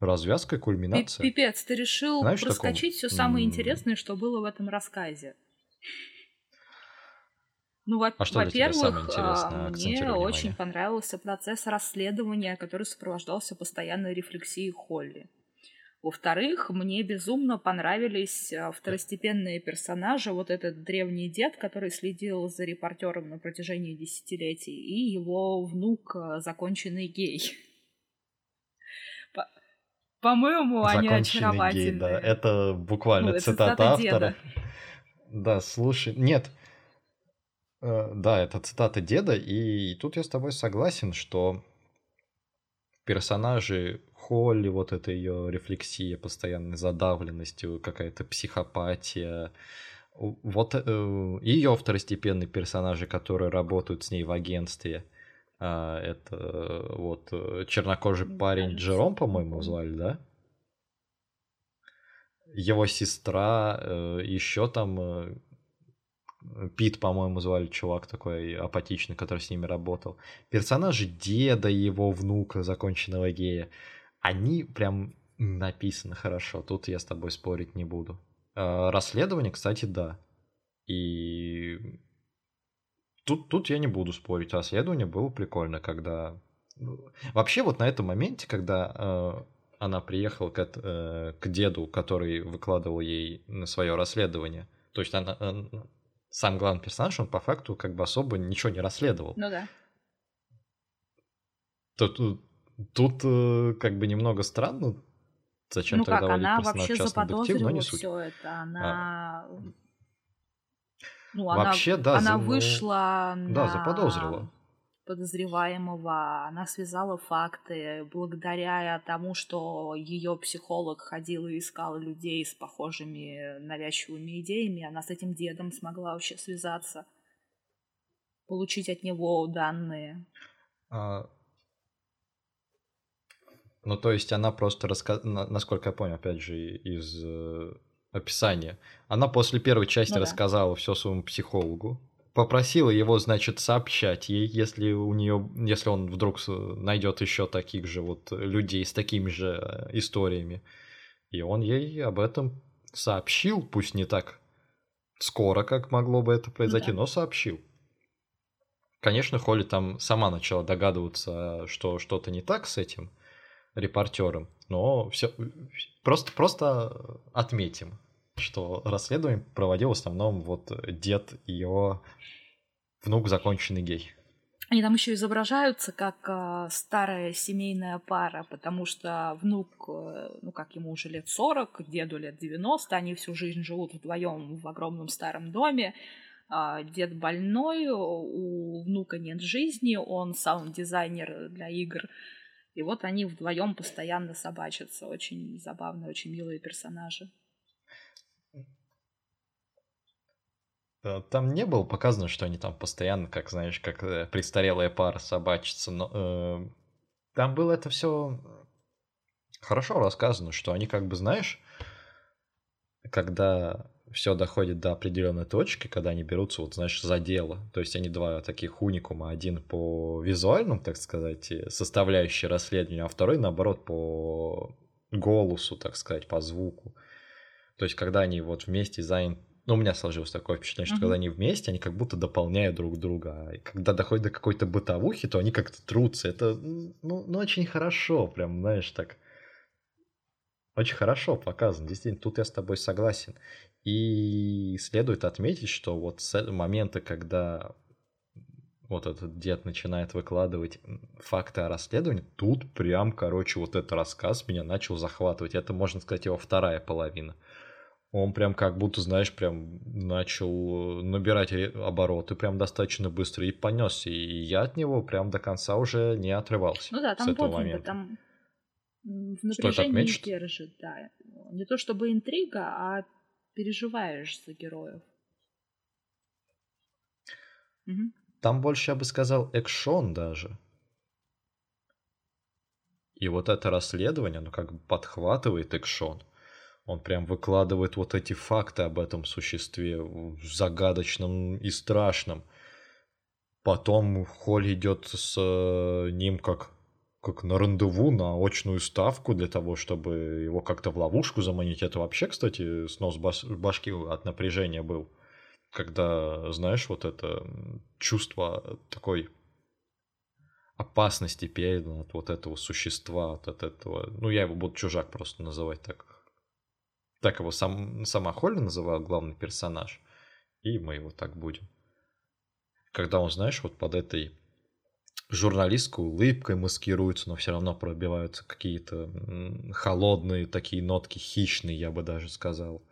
развязка кульминация. Пипец, ты решил Знаешь, проскочить все самое интересное, что было в этом рассказе. Ну, во- А что во-первых, а, мне очень понравился процесс расследования, который сопровождался постоянной рефлексией Холли. Во-вторых, мне безумно понравились а, второстепенные персонажи. Вот этот древний дед, который следил за репортером на протяжении десятилетий, и его внук, а, законченный гей. По- По-моему, они очаровательные. гей, да. Это буквально Ну, это цитата цитата автора. деда. Да, слушай, нет. Э, Да, это цитата деда, и тут я с тобой согласен, что персонажи Холли, вот эта ее рефлексия, постоянной задавленностью, какая-то психопатия, вот ее второстепенные персонажи, которые работают с ней в агентстве, а, это э, вот э, чернокожий парень Джером, по-моему, звали, да? Его сестра, еще там э, Пит, по-моему, звали чувак такой апатичный, который с ними работал. Персонажи деда и его внука, законченного гея, они прям написаны хорошо. Тут я с тобой спорить не буду. А, Расследование, кстати, да. И тут, тут я не буду спорить. Расследование было прикольно, когда... ну, Вообще вот на этом моменте, когда э, она приехала к, э, к деду, который выкладывал ей на свое расследование, то есть она, э, сам главный персонаж, он по факту как бы особо ничего не расследовал. Ну да. Тут, тут, тут, э, как бы немного странно, зачем Ну тогда как, она вообще заподозрила суть. все это. А, Она... Ну, она, вообще, да, за- она ну, вышла да, на заподозрила. подозреваемого, она связала факты благодаря тому, что ее психолог ходил и искал людей с похожими навязчивыми идеями, она с этим дедом смогла вообще связаться, получить от него данные. А, Ну, то есть она просто рассказала, насколько я понял, опять же, из э, описания, она после первой части Ну да. рассказала все своему психологу, попросила его, значит, сообщать ей, если у нее, если он вдруг найдет еще таких же вот людей с такими же э, историями. И он ей об этом сообщил, пусть не так скоро, как могло бы это произойти, да. но сообщил. Конечно, Холли там сама начала догадываться, что что-то не так с этим репортером, но все просто, просто отметим, что расследование проводил в основном вот дед и его внук законченный гей. Они там еще изображаются как э, старая семейная пара, потому что внук, э, ну как ему уже лет 40, деду лет 90, они всю жизнь живут вдвоем в огромном старом доме, а, дед больной, у внука нет жизни, он саунд-дизайнер для игр. И вот они вдвоем постоянно собачатся. Очень забавные, очень милые персонажи. Э, там не было показано, что они там постоянно, как знаешь, как э, престарелая пара собачится, но э, там было это все хорошо рассказано, что они как бы, знаешь, когда все доходит до определенной точки, когда они берутся, вот, знаешь, за дело. То есть они два таких уникума. Один по визуальным, так сказать, составляющей расследования, а второй, наоборот, по голосу, так сказать, по звуку. То есть когда они вот вместе заняты ну, у меня сложилось такое впечатление, что uh-huh. когда они вместе, они как будто дополняют друг друга. И когда доходит до какой-то бытовухи, то они как-то трутся. Это, ну, ну, очень хорошо, прям, знаешь, так. Очень хорошо показано. Действительно, тут я с тобой согласен. И следует отметить, что вот с момента, когда вот этот дед начинает выкладывать факты о расследовании, тут прям, короче, вот этот рассказ меня начал захватывать. Это, можно сказать, его вторая половина. Он прям как будто, знаешь, прям начал набирать обороты прям достаточно быстро и понесся. И я от него прям до конца уже не отрывался. Ну да, там с этого момента. там в напряжении держит, да. Не то чтобы интрига, а переживаешь за героев. Угу. Там больше, я бы сказал, экшон даже. И вот это расследование, оно как бы подхватывает экшон. Он прям выкладывает вот эти факты об этом существе, загадочном и страшном. Потом Холли идет с э, ним как как на рандеву, на очную ставку для того, чтобы его как-то в ловушку заманить. Это вообще, кстати, снос башки от напряжения был. Когда, знаешь, вот это чувство такой опасности передано от вот этого существа, от, от этого... Ну, я его буду чужак просто называть так. Так его сам, сама Холли называла главный персонаж. И мы его так будем. Когда он, знаешь, вот под этой журналистской улыбкой маскируются, но все равно пробиваются какие-то холодные такие нотки, хищные, я бы даже сказал.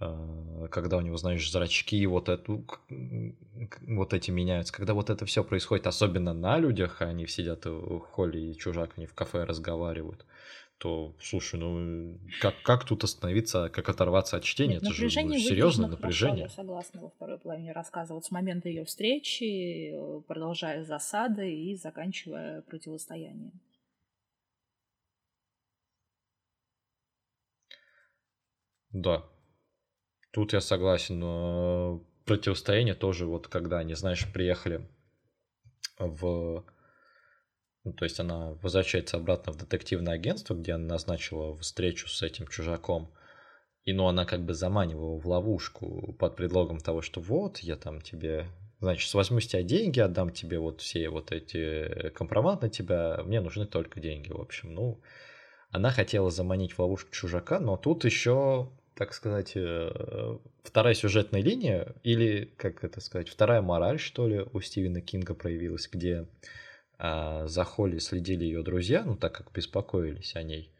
А, когда у него, знаешь, зрачки вот, эту, вот эти меняются. Когда вот это все происходит, особенно на людях, а они сидят в холле и чужак, они в кафе разговаривают то, слушай, ну как, как тут остановиться, как оторваться от чтения? Нет, Это же серьезное напряжение. Хорошо, я согласна во второй половине рассказа. Вот с момента ее встречи, э, продолжая засады и заканчивая противостояние. Да, тут я согласен. Но противостояние тоже, вот когда они, знаешь, приехали в ну, то есть она возвращается обратно в детективное агентство, где она назначила встречу с этим чужаком. И ну она как бы заманивала в ловушку под предлогом того, что вот, я там тебе, значит, возьму с тебя деньги, отдам тебе вот все вот эти компромат на тебя, мне нужны только деньги, в общем. Ну, она хотела заманить в ловушку чужака, но тут еще, так сказать, э, вторая сюжетная линия, или, как это сказать, вторая мораль, что ли, у Стивена Кинга проявилась, где за Холли следили ее друзья, ну так как беспокоились о ней,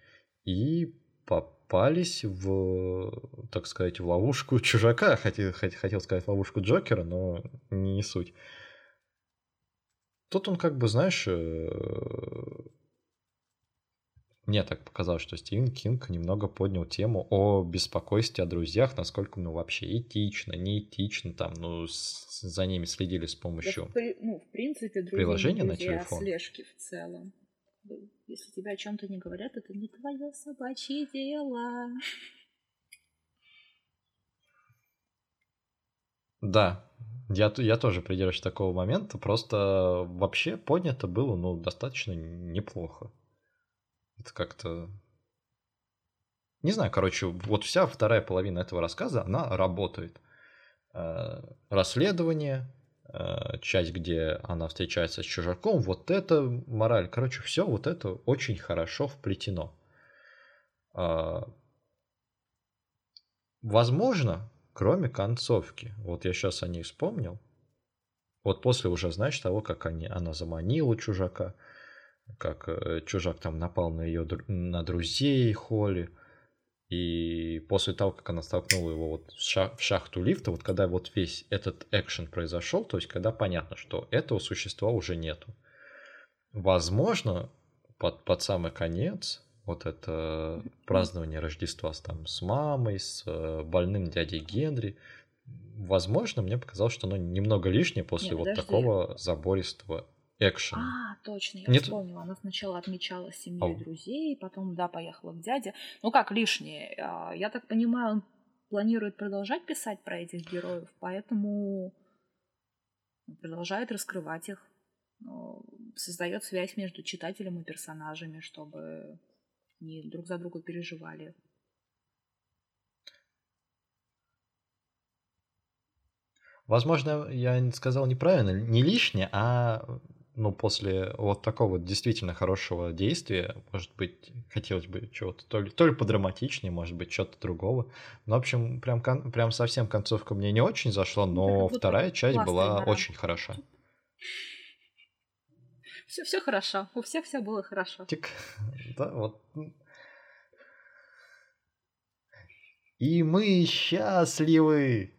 и попались в, так сказать, в ловушку чужака. Хотел, хотел сказать ловушку Джокера, но не суть. Тут он как бы, знаешь, э, мне так показалось, что Стивен Кинг немного поднял тему о беспокойстве о друзьях, насколько, ну, вообще этично, неэтично, там, ну, с, за ними следили с помощью да, ну, в принципе, приложения на телефон. слежки в целом. Если тебе о чем-то не говорят, это не твое собачье дело. Да, я, я тоже придерживаюсь такого момента, просто вообще поднято было, ну, достаточно неплохо. Это как-то... Не знаю, короче, вот вся вторая половина этого рассказа, она работает. Э, расследование, э, часть, где она встречается с чужаком, вот это мораль. Короче, все вот это очень хорошо вплетено. Э, возможно, кроме концовки, вот я сейчас о ней вспомнил, вот после уже, знаешь, того, как они, она заманила чужака, как э, чужак там напал на ее на друзей Холли, и после того, как она столкнула его вот в, шах, в шахту лифта, вот когда вот весь этот экшен произошел, то есть когда понятно, что этого существа уже нету. Возможно, под, под самый конец вот это празднование Рождества с, там, с мамой, с э, больным дядей Генри, возможно, мне показалось, что оно немного лишнее после Нет, вот подожди. такого забористого экшена. А, точно, я Нет... вспомнила. Она сначала отмечала семью и друзей, потом, да, поехала к дяде. Ну как лишнее? А, я так понимаю, он планирует продолжать писать про этих героев, поэтому продолжает раскрывать их, создает связь между читателем и персонажами, чтобы не друг за друга переживали. Возможно, я сказал неправильно, не лишнее, а ну, после вот такого действительно хорошего действия, может быть, хотелось бы чего-то то ли, то ли подраматичнее, может быть, что-то другого. Ну, в общем, прям, прям совсем концовка мне не очень зашла, но ну, вторая часть была игра. очень хороша. Все, все хорошо. У всех все было хорошо. Так, да, вот. И мы счастливы.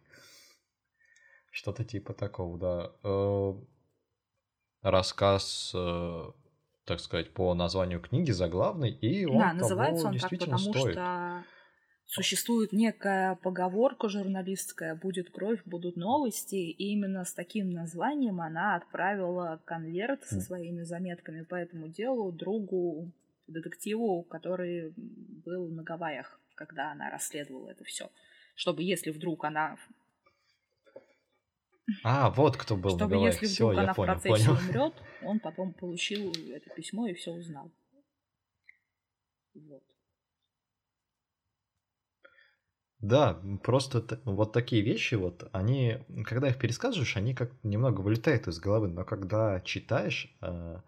Что-то типа такого, да. Рассказ, э, так сказать, по названию книги заглавный, и он да, называется он так, потому стоит. что существует некая поговорка журналистская «будет кровь, будут новости», и именно с таким названием она отправила конверт со своими заметками по этому делу другу, детективу, который был на Гавайях, когда она расследовала это все. Чтобы, если вдруг она а, вот кто был Чтобы на если вдруг Всё, она понял, в процессе понял. умрет, он потом получил это письмо и все узнал. Вот. Да, просто вот такие вещи, вот они, когда их пересказываешь, они как немного вылетают из головы, но когда читаешь, э,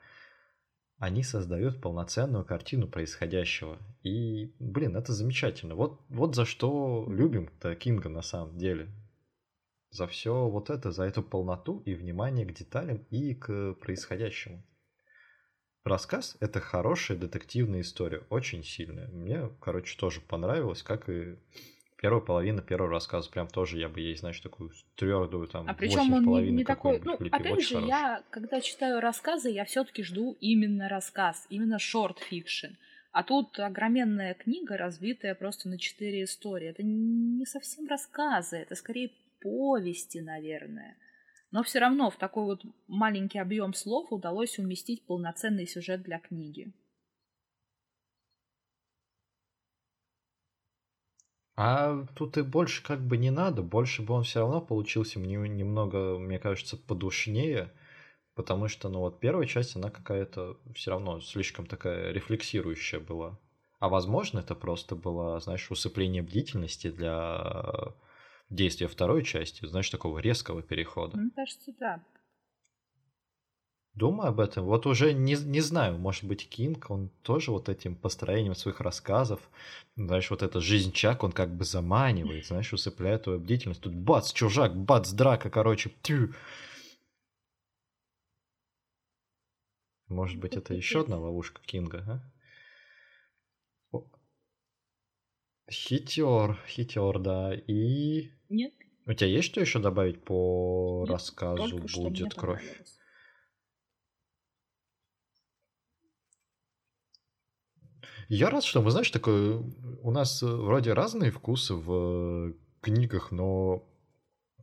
они создают полноценную картину происходящего. И, блин, это замечательно. Вот, вот за что любим Кинга на самом деле за все вот это, за эту полноту и внимание к деталям и к происходящему. Рассказ — это хорошая детективная история, очень сильная. Мне, короче, тоже понравилось, как и первая половина первого рассказа. Прям тоже я бы ей, знаешь, такую твердую там. А причем он не, не такой. Ну, опять же, хороший. я, когда читаю рассказы, я все-таки жду именно рассказ, именно short fiction. А тут огроменная книга, разбитая просто на четыре истории. Это не совсем рассказы, это скорее повести, наверное. Но все равно в такой вот маленький объем слов удалось уместить полноценный сюжет для книги. А тут и больше как бы не надо, больше бы он все равно получился мне немного, мне кажется, подушнее, потому что, ну вот первая часть, она какая-то все равно слишком такая рефлексирующая была. А возможно, это просто было, знаешь, усыпление бдительности для действия второй части, знаешь, такого резкого перехода. Мне кажется, да. Думаю об этом. Вот уже не, не знаю, может быть, Кинг, он тоже вот этим построением своих рассказов, знаешь, вот эта жизнь Чак, он как бы заманивает, знаешь, усыпляет твою бдительность. Тут бац, чужак, бац, драка, короче, тю. Может быть, это еще одна ловушка Кинга, а? Хитер, хитер, да. И... Нет. У тебя есть что еще добавить по Нет, рассказу «Будет кровь»? Я рад, что, вы знаешь, такое, у нас э, вроде разные вкусы в книгах, но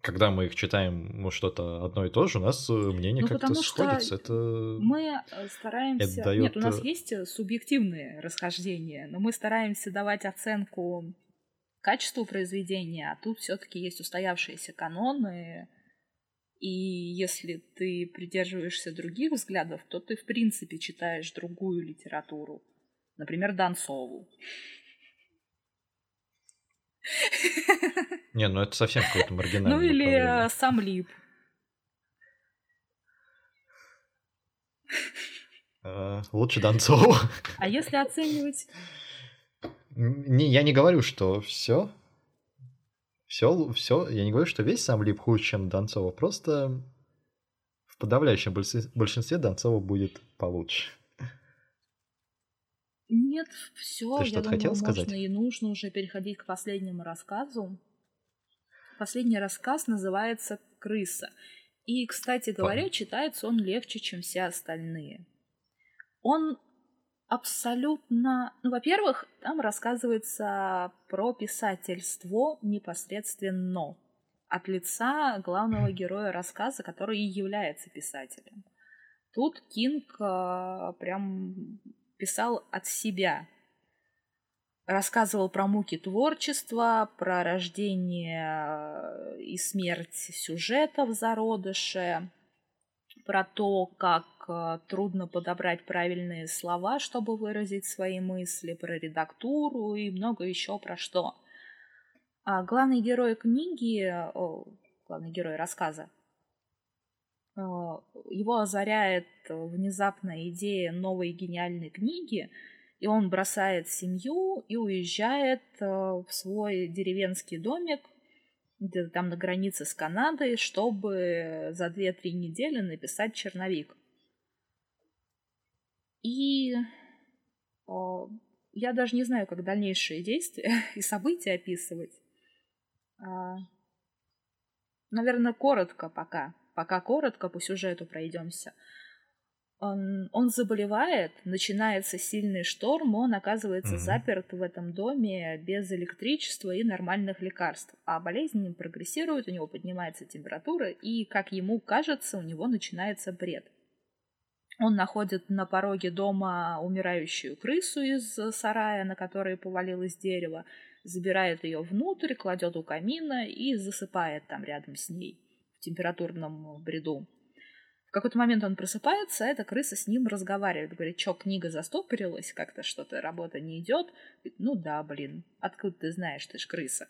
когда мы их читаем, ну, что-то одно и то же, у нас э, мнение ну, как-то сходится. Это... Мы э, стараемся... Это дает... Нет, у нас есть э, субъективные расхождения, но мы стараемся давать оценку качеству произведения, а тут все таки есть устоявшиеся каноны, и если ты придерживаешься других взглядов, то ты, в принципе, читаешь другую литературу. Например, Донцову. Не, ну это совсем какой-то маргинальный Ну или э, сам Лип. Э, лучше Донцову. А если оценивать? Не, я не говорю, что все. Все, все. Я не говорю, что весь сам лип хуже, чем Донцова. Просто в подавляющем большинстве Донцова будет получше. Нет, все, я думаю, хотел можно сказать? и нужно уже переходить к последнему рассказу. Последний рассказ называется «Крыса». И, кстати говоря, читается он легче, чем все остальные. Он абсолютно... Ну, во-первых, там рассказывается про писательство непосредственно от лица главного героя рассказа, который и является писателем. Тут Кинг э, прям писал от себя. Рассказывал про муки творчества, про рождение э, и смерть сюжета в зародыше, про то, как э, трудно подобрать правильные слова, чтобы выразить свои мысли, про редактуру и много еще про что. А главный герой книги, о, главный герой рассказа, э, его озаряет внезапная идея новой гениальной книги, и он бросает семью и уезжает э, в свой деревенский домик где-то там на границе с Канадой, чтобы за 2-3 недели написать черновик. И о, я даже не знаю, как дальнейшие действия и события описывать. А, наверное, коротко пока. Пока коротко по сюжету пройдемся он, он заболевает, начинается сильный шторм, он оказывается mm-hmm. заперт в этом доме без электричества и нормальных лекарств. А болезнь прогрессирует, у него поднимается температура, и, как ему кажется, у него начинается бред. Он находит на пороге дома умирающую крысу из сарая, на которой повалилось дерево, забирает ее внутрь, кладет у камина и засыпает там рядом с ней в температурном бреду. Какой-то момент он просыпается, а эта крыса с ним разговаривает. Говорит, что, книга застопорилась, как-то что-то, работа не идет. ну да, блин, откуда ты знаешь, ты ж крыса.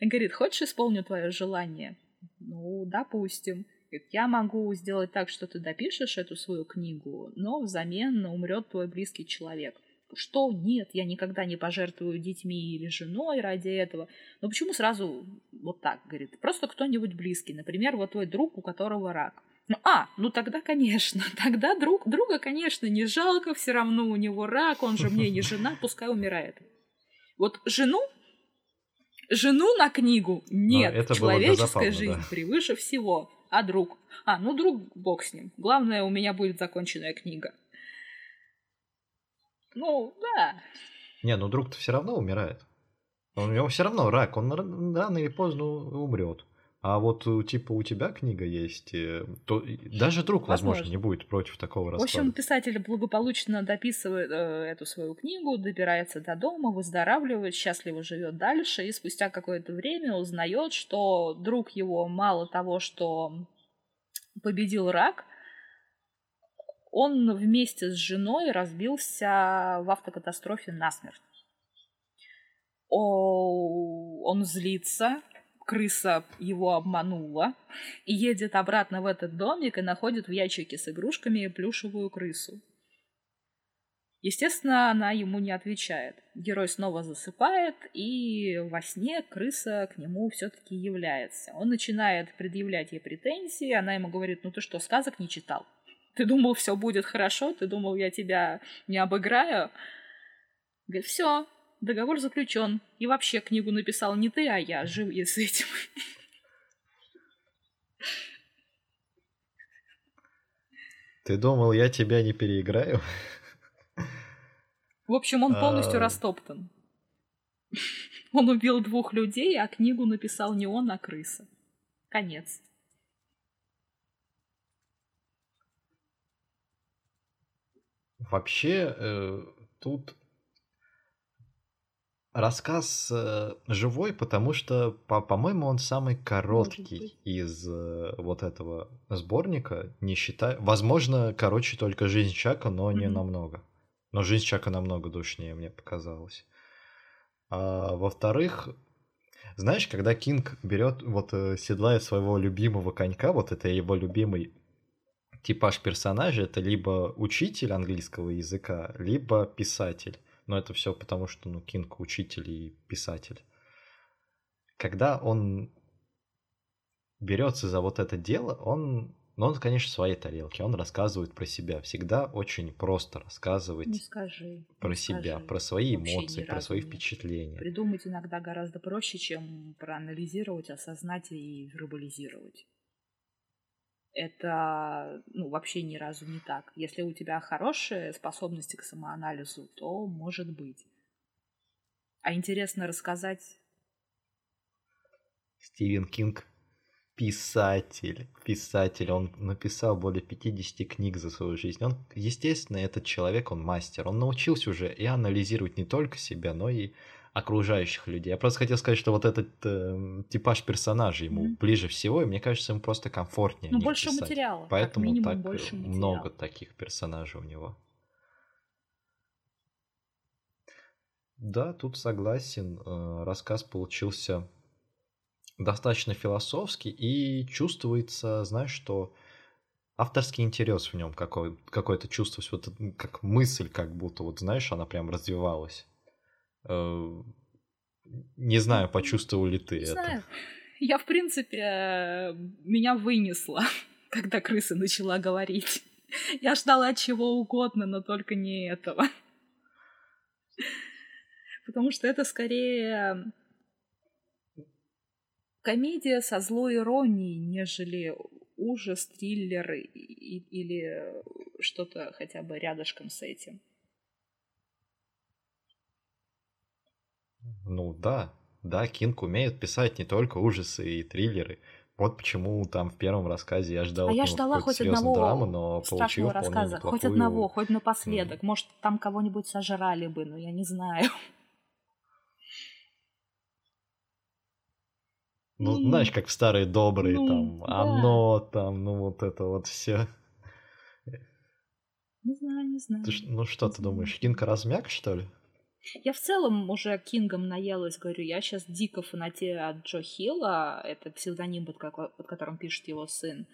И говорит, хочешь исполню твое желание? Ну, допустим. Говорит, я могу сделать так, что ты допишешь эту свою книгу, но взамен умрет твой близкий человек что нет, я никогда не пожертвую детьми или женой ради этого. Но почему сразу вот так, говорит, просто кто-нибудь близкий, например, вот твой друг, у которого рак. Ну, а, ну тогда, конечно, тогда друг, друга, конечно, не жалко, все равно у него рак, он же мне не жена, пускай умирает. Вот жену, жену на книгу нет, это человеческая жизнь да. превыше всего. А друг? А, ну друг, бог с ним. Главное, у меня будет законченная книга. Ну, да. Не, ну друг-то все равно умирает. У него все равно рак, он рано или поздно умрет. А вот э, типа у тебя книга есть, э, то даже друг, возможно, возможно не будет против такого расклада. В общем, писатель благополучно дописывает э, эту свою книгу, добирается до дома, выздоравливает, счастливо живет дальше, и спустя какое-то время узнает, что друг его мало того, что победил рак, он вместе с женой разбился в автокатастрофе насмерть. Он злится, крыса его обманула, и едет обратно в этот домик и находит в ящике с игрушками плюшевую крысу. Естественно, она ему не отвечает. Герой снова засыпает, и во сне крыса к нему все-таки является. Он начинает предъявлять ей претензии, она ему говорит, ну ты что, сказок не читал? Ты думал, все будет хорошо, ты думал, я тебя не обыграю. Говорит, все, договор заключен. И вообще книгу написал не ты, а я, живи с этим. Ты думал, я тебя не переиграю? В общем, он полностью а... растоптан. Он убил двух людей, а книгу написал не он, а крыса. Конец. Вообще, э, тут рассказ э, живой, потому что, по- по-моему, он самый короткий из э, вот этого сборника, не считая... Возможно, короче только «Жизнь Чака», но не намного. Но «Жизнь Чака» намного душнее, мне показалось. А, во-вторых, знаешь, когда Кинг берет, вот, седлает своего любимого конька, вот это его любимый типаж персонажа это либо учитель английского языка, либо писатель. Но это все потому, что ну, Кинг учитель и писатель. Когда он берется за вот это дело, он, ну, он, конечно, в своей тарелке, он рассказывает про себя. Всегда очень просто рассказывать Не скажи. про не себя, скажи. про свои Вообще эмоции, про свои нет. впечатления. Придумать иногда гораздо проще, чем проанализировать, осознать и вербализировать. Это ну, вообще ни разу не так. Если у тебя хорошие способности к самоанализу, то может быть. А интересно рассказать Стивен Кинг писатель, писатель, он написал более 50 книг за свою жизнь. Он, естественно, этот человек, он мастер. Он научился уже и анализировать не только себя, но и окружающих людей. Я просто хотел сказать, что вот этот э, типаж персонажа ему Мгм. ближе всего, и мне кажется, ему просто комфортнее. ну, больше писать. материала. Поэтому минимум так больше материала. много таких персонажей у него. Да, тут согласен. э, Рассказ получился достаточно философский и чувствуется, знаешь, что авторский интерес в нем какой, какое-то чувствуется, вот как мысль, как будто, вот знаешь, она прям развивалась. Э, Не знаю, почувствовал ли ты Не это. знаю. Я, в принципе, э, меня вынесло, когда крыса начала говорить. Я ждала чего угодно, но только не этого. Потому что это скорее комедия со злой иронией, нежели ужас, триллер или что-то хотя бы рядышком с этим. Ну да, да, Кинг умеет писать не только ужасы и триллеры. Вот почему там в первом рассказе я ждал А я ждала хоть одного драмы, но страшного рассказа. Хоть неплохую- одного, хоть напоследок. Может, там кого-нибудь сожрали бы, но я не знаю. Ну, М, знаешь, как в старые добрые, ну, там, да. оно, там, ну, вот это вот все. Не знаю, не знаю. ну, что ты думаешь, Кинг размяк, что ли? Я в целом уже Кингом наелась, говорю, я сейчас дико фанатею от Джо Хилла, это псевдоним, под, како- под которым пишет его сын.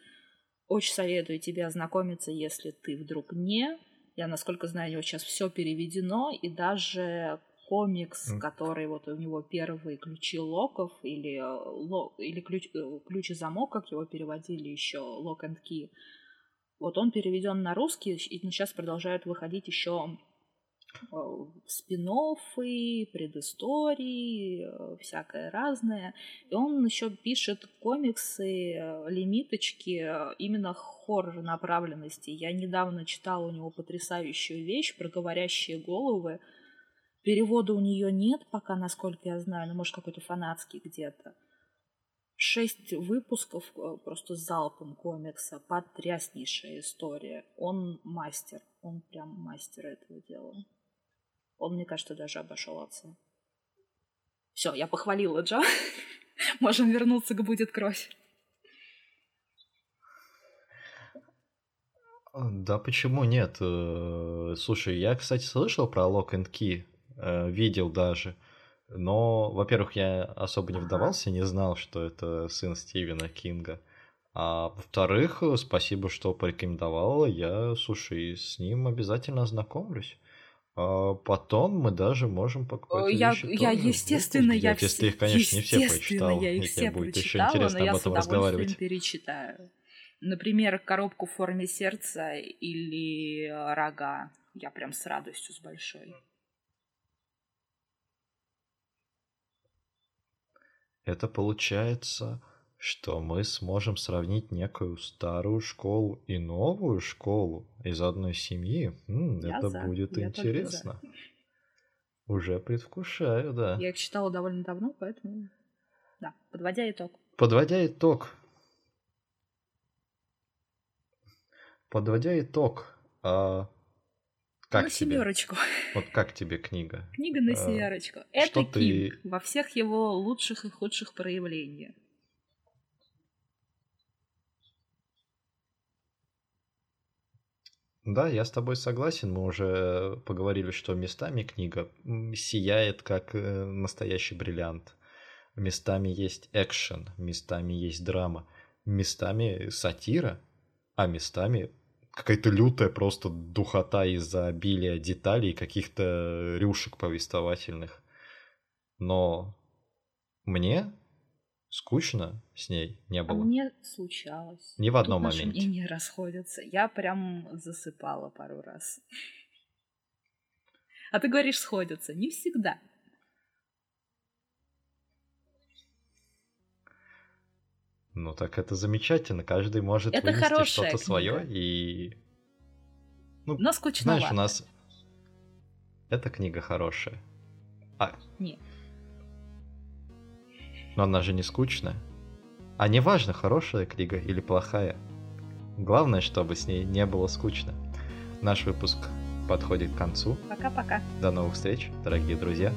Очень советую тебе ознакомиться, если ты вдруг не. Я, насколько знаю, у него сейчас все переведено, и даже комикс, М. который вот у него первые ключи локов, или, э, ло- или ключ, э, ключ и замок, как его переводили еще, лок and key, вот он переведен на русский, и сейчас продолжают выходить еще спин предыстории, э, всякое разное. И он еще пишет комиксы, э, лимиточки э, именно хоррор направленности. Я недавно читала у него потрясающую вещь про говорящие головы. Перевода у нее нет пока, насколько я знаю, ну, может, какой-то фанатский где-то. Шесть выпусков просто залпом комикса. Потряснейшая история. Он мастер. Он прям мастер этого дела. Он, мне кажется, даже обошел отца. Все, я похвалила Джо. Можем вернуться к «Будет кровь». Да почему нет? Э, Слушай, я, кстати, слышал про Lock and Key, э, видел даже. Но, во-первых, я особо не вдавался, не знал, что это сын Стивена Кинга. А во-вторых, э, спасибо, что порекомендовала. Я, слушай, с ним обязательно ознакомлюсь. А потом мы даже можем по какой-то Я, вещи я тоже естественно, я делать, если их, конечно, не все прочитал. я их все будет еще интересно но я об с этом удовольствием разговаривать. перечитаю. Например, «Коробку в форме сердца» или э, «Рога». Я прям с радостью, с большой. Это получается, что мы сможем сравнить некую старую школу и новую школу из одной семьи. М, Я это за, будет я интересно. Уже предвкушаю, да. Я их читала довольно давно, поэтому... Да, подводя итог. Подводя итог. Подводя итог. а, как на тебе? семерочку. Вот как тебе книга? Книга на А, семерочку. что Это ты- Кинг во всех его лучших и худших проявлениях. Да, я с тобой согласен. Мы уже поговорили, что местами книга сияет как э, настоящий бриллиант. Местами есть экшен, местами есть драма, местами сатира, а местами какая-то лютая просто духота из-за обилия деталей, каких-то рюшек повествовательных. Но мне скучно с ней не А было. мне случалось. Ни в Тут одном наши моменте. мнения расходятся. Я прям засыпала пару раз. А ты говоришь, сходятся. Не всегда. Ну так это замечательно. Каждый может Это вынести что-то книга. свое и. Ну, Но скучновато. знаешь, у нас. Эта книга хорошая. А, Не. Но она же не скучная. А не важно, хорошая книга или плохая. Главное, чтобы с ней не было скучно. Наш выпуск подходит к концу. Пока-пока. До новых встреч, дорогие друзья.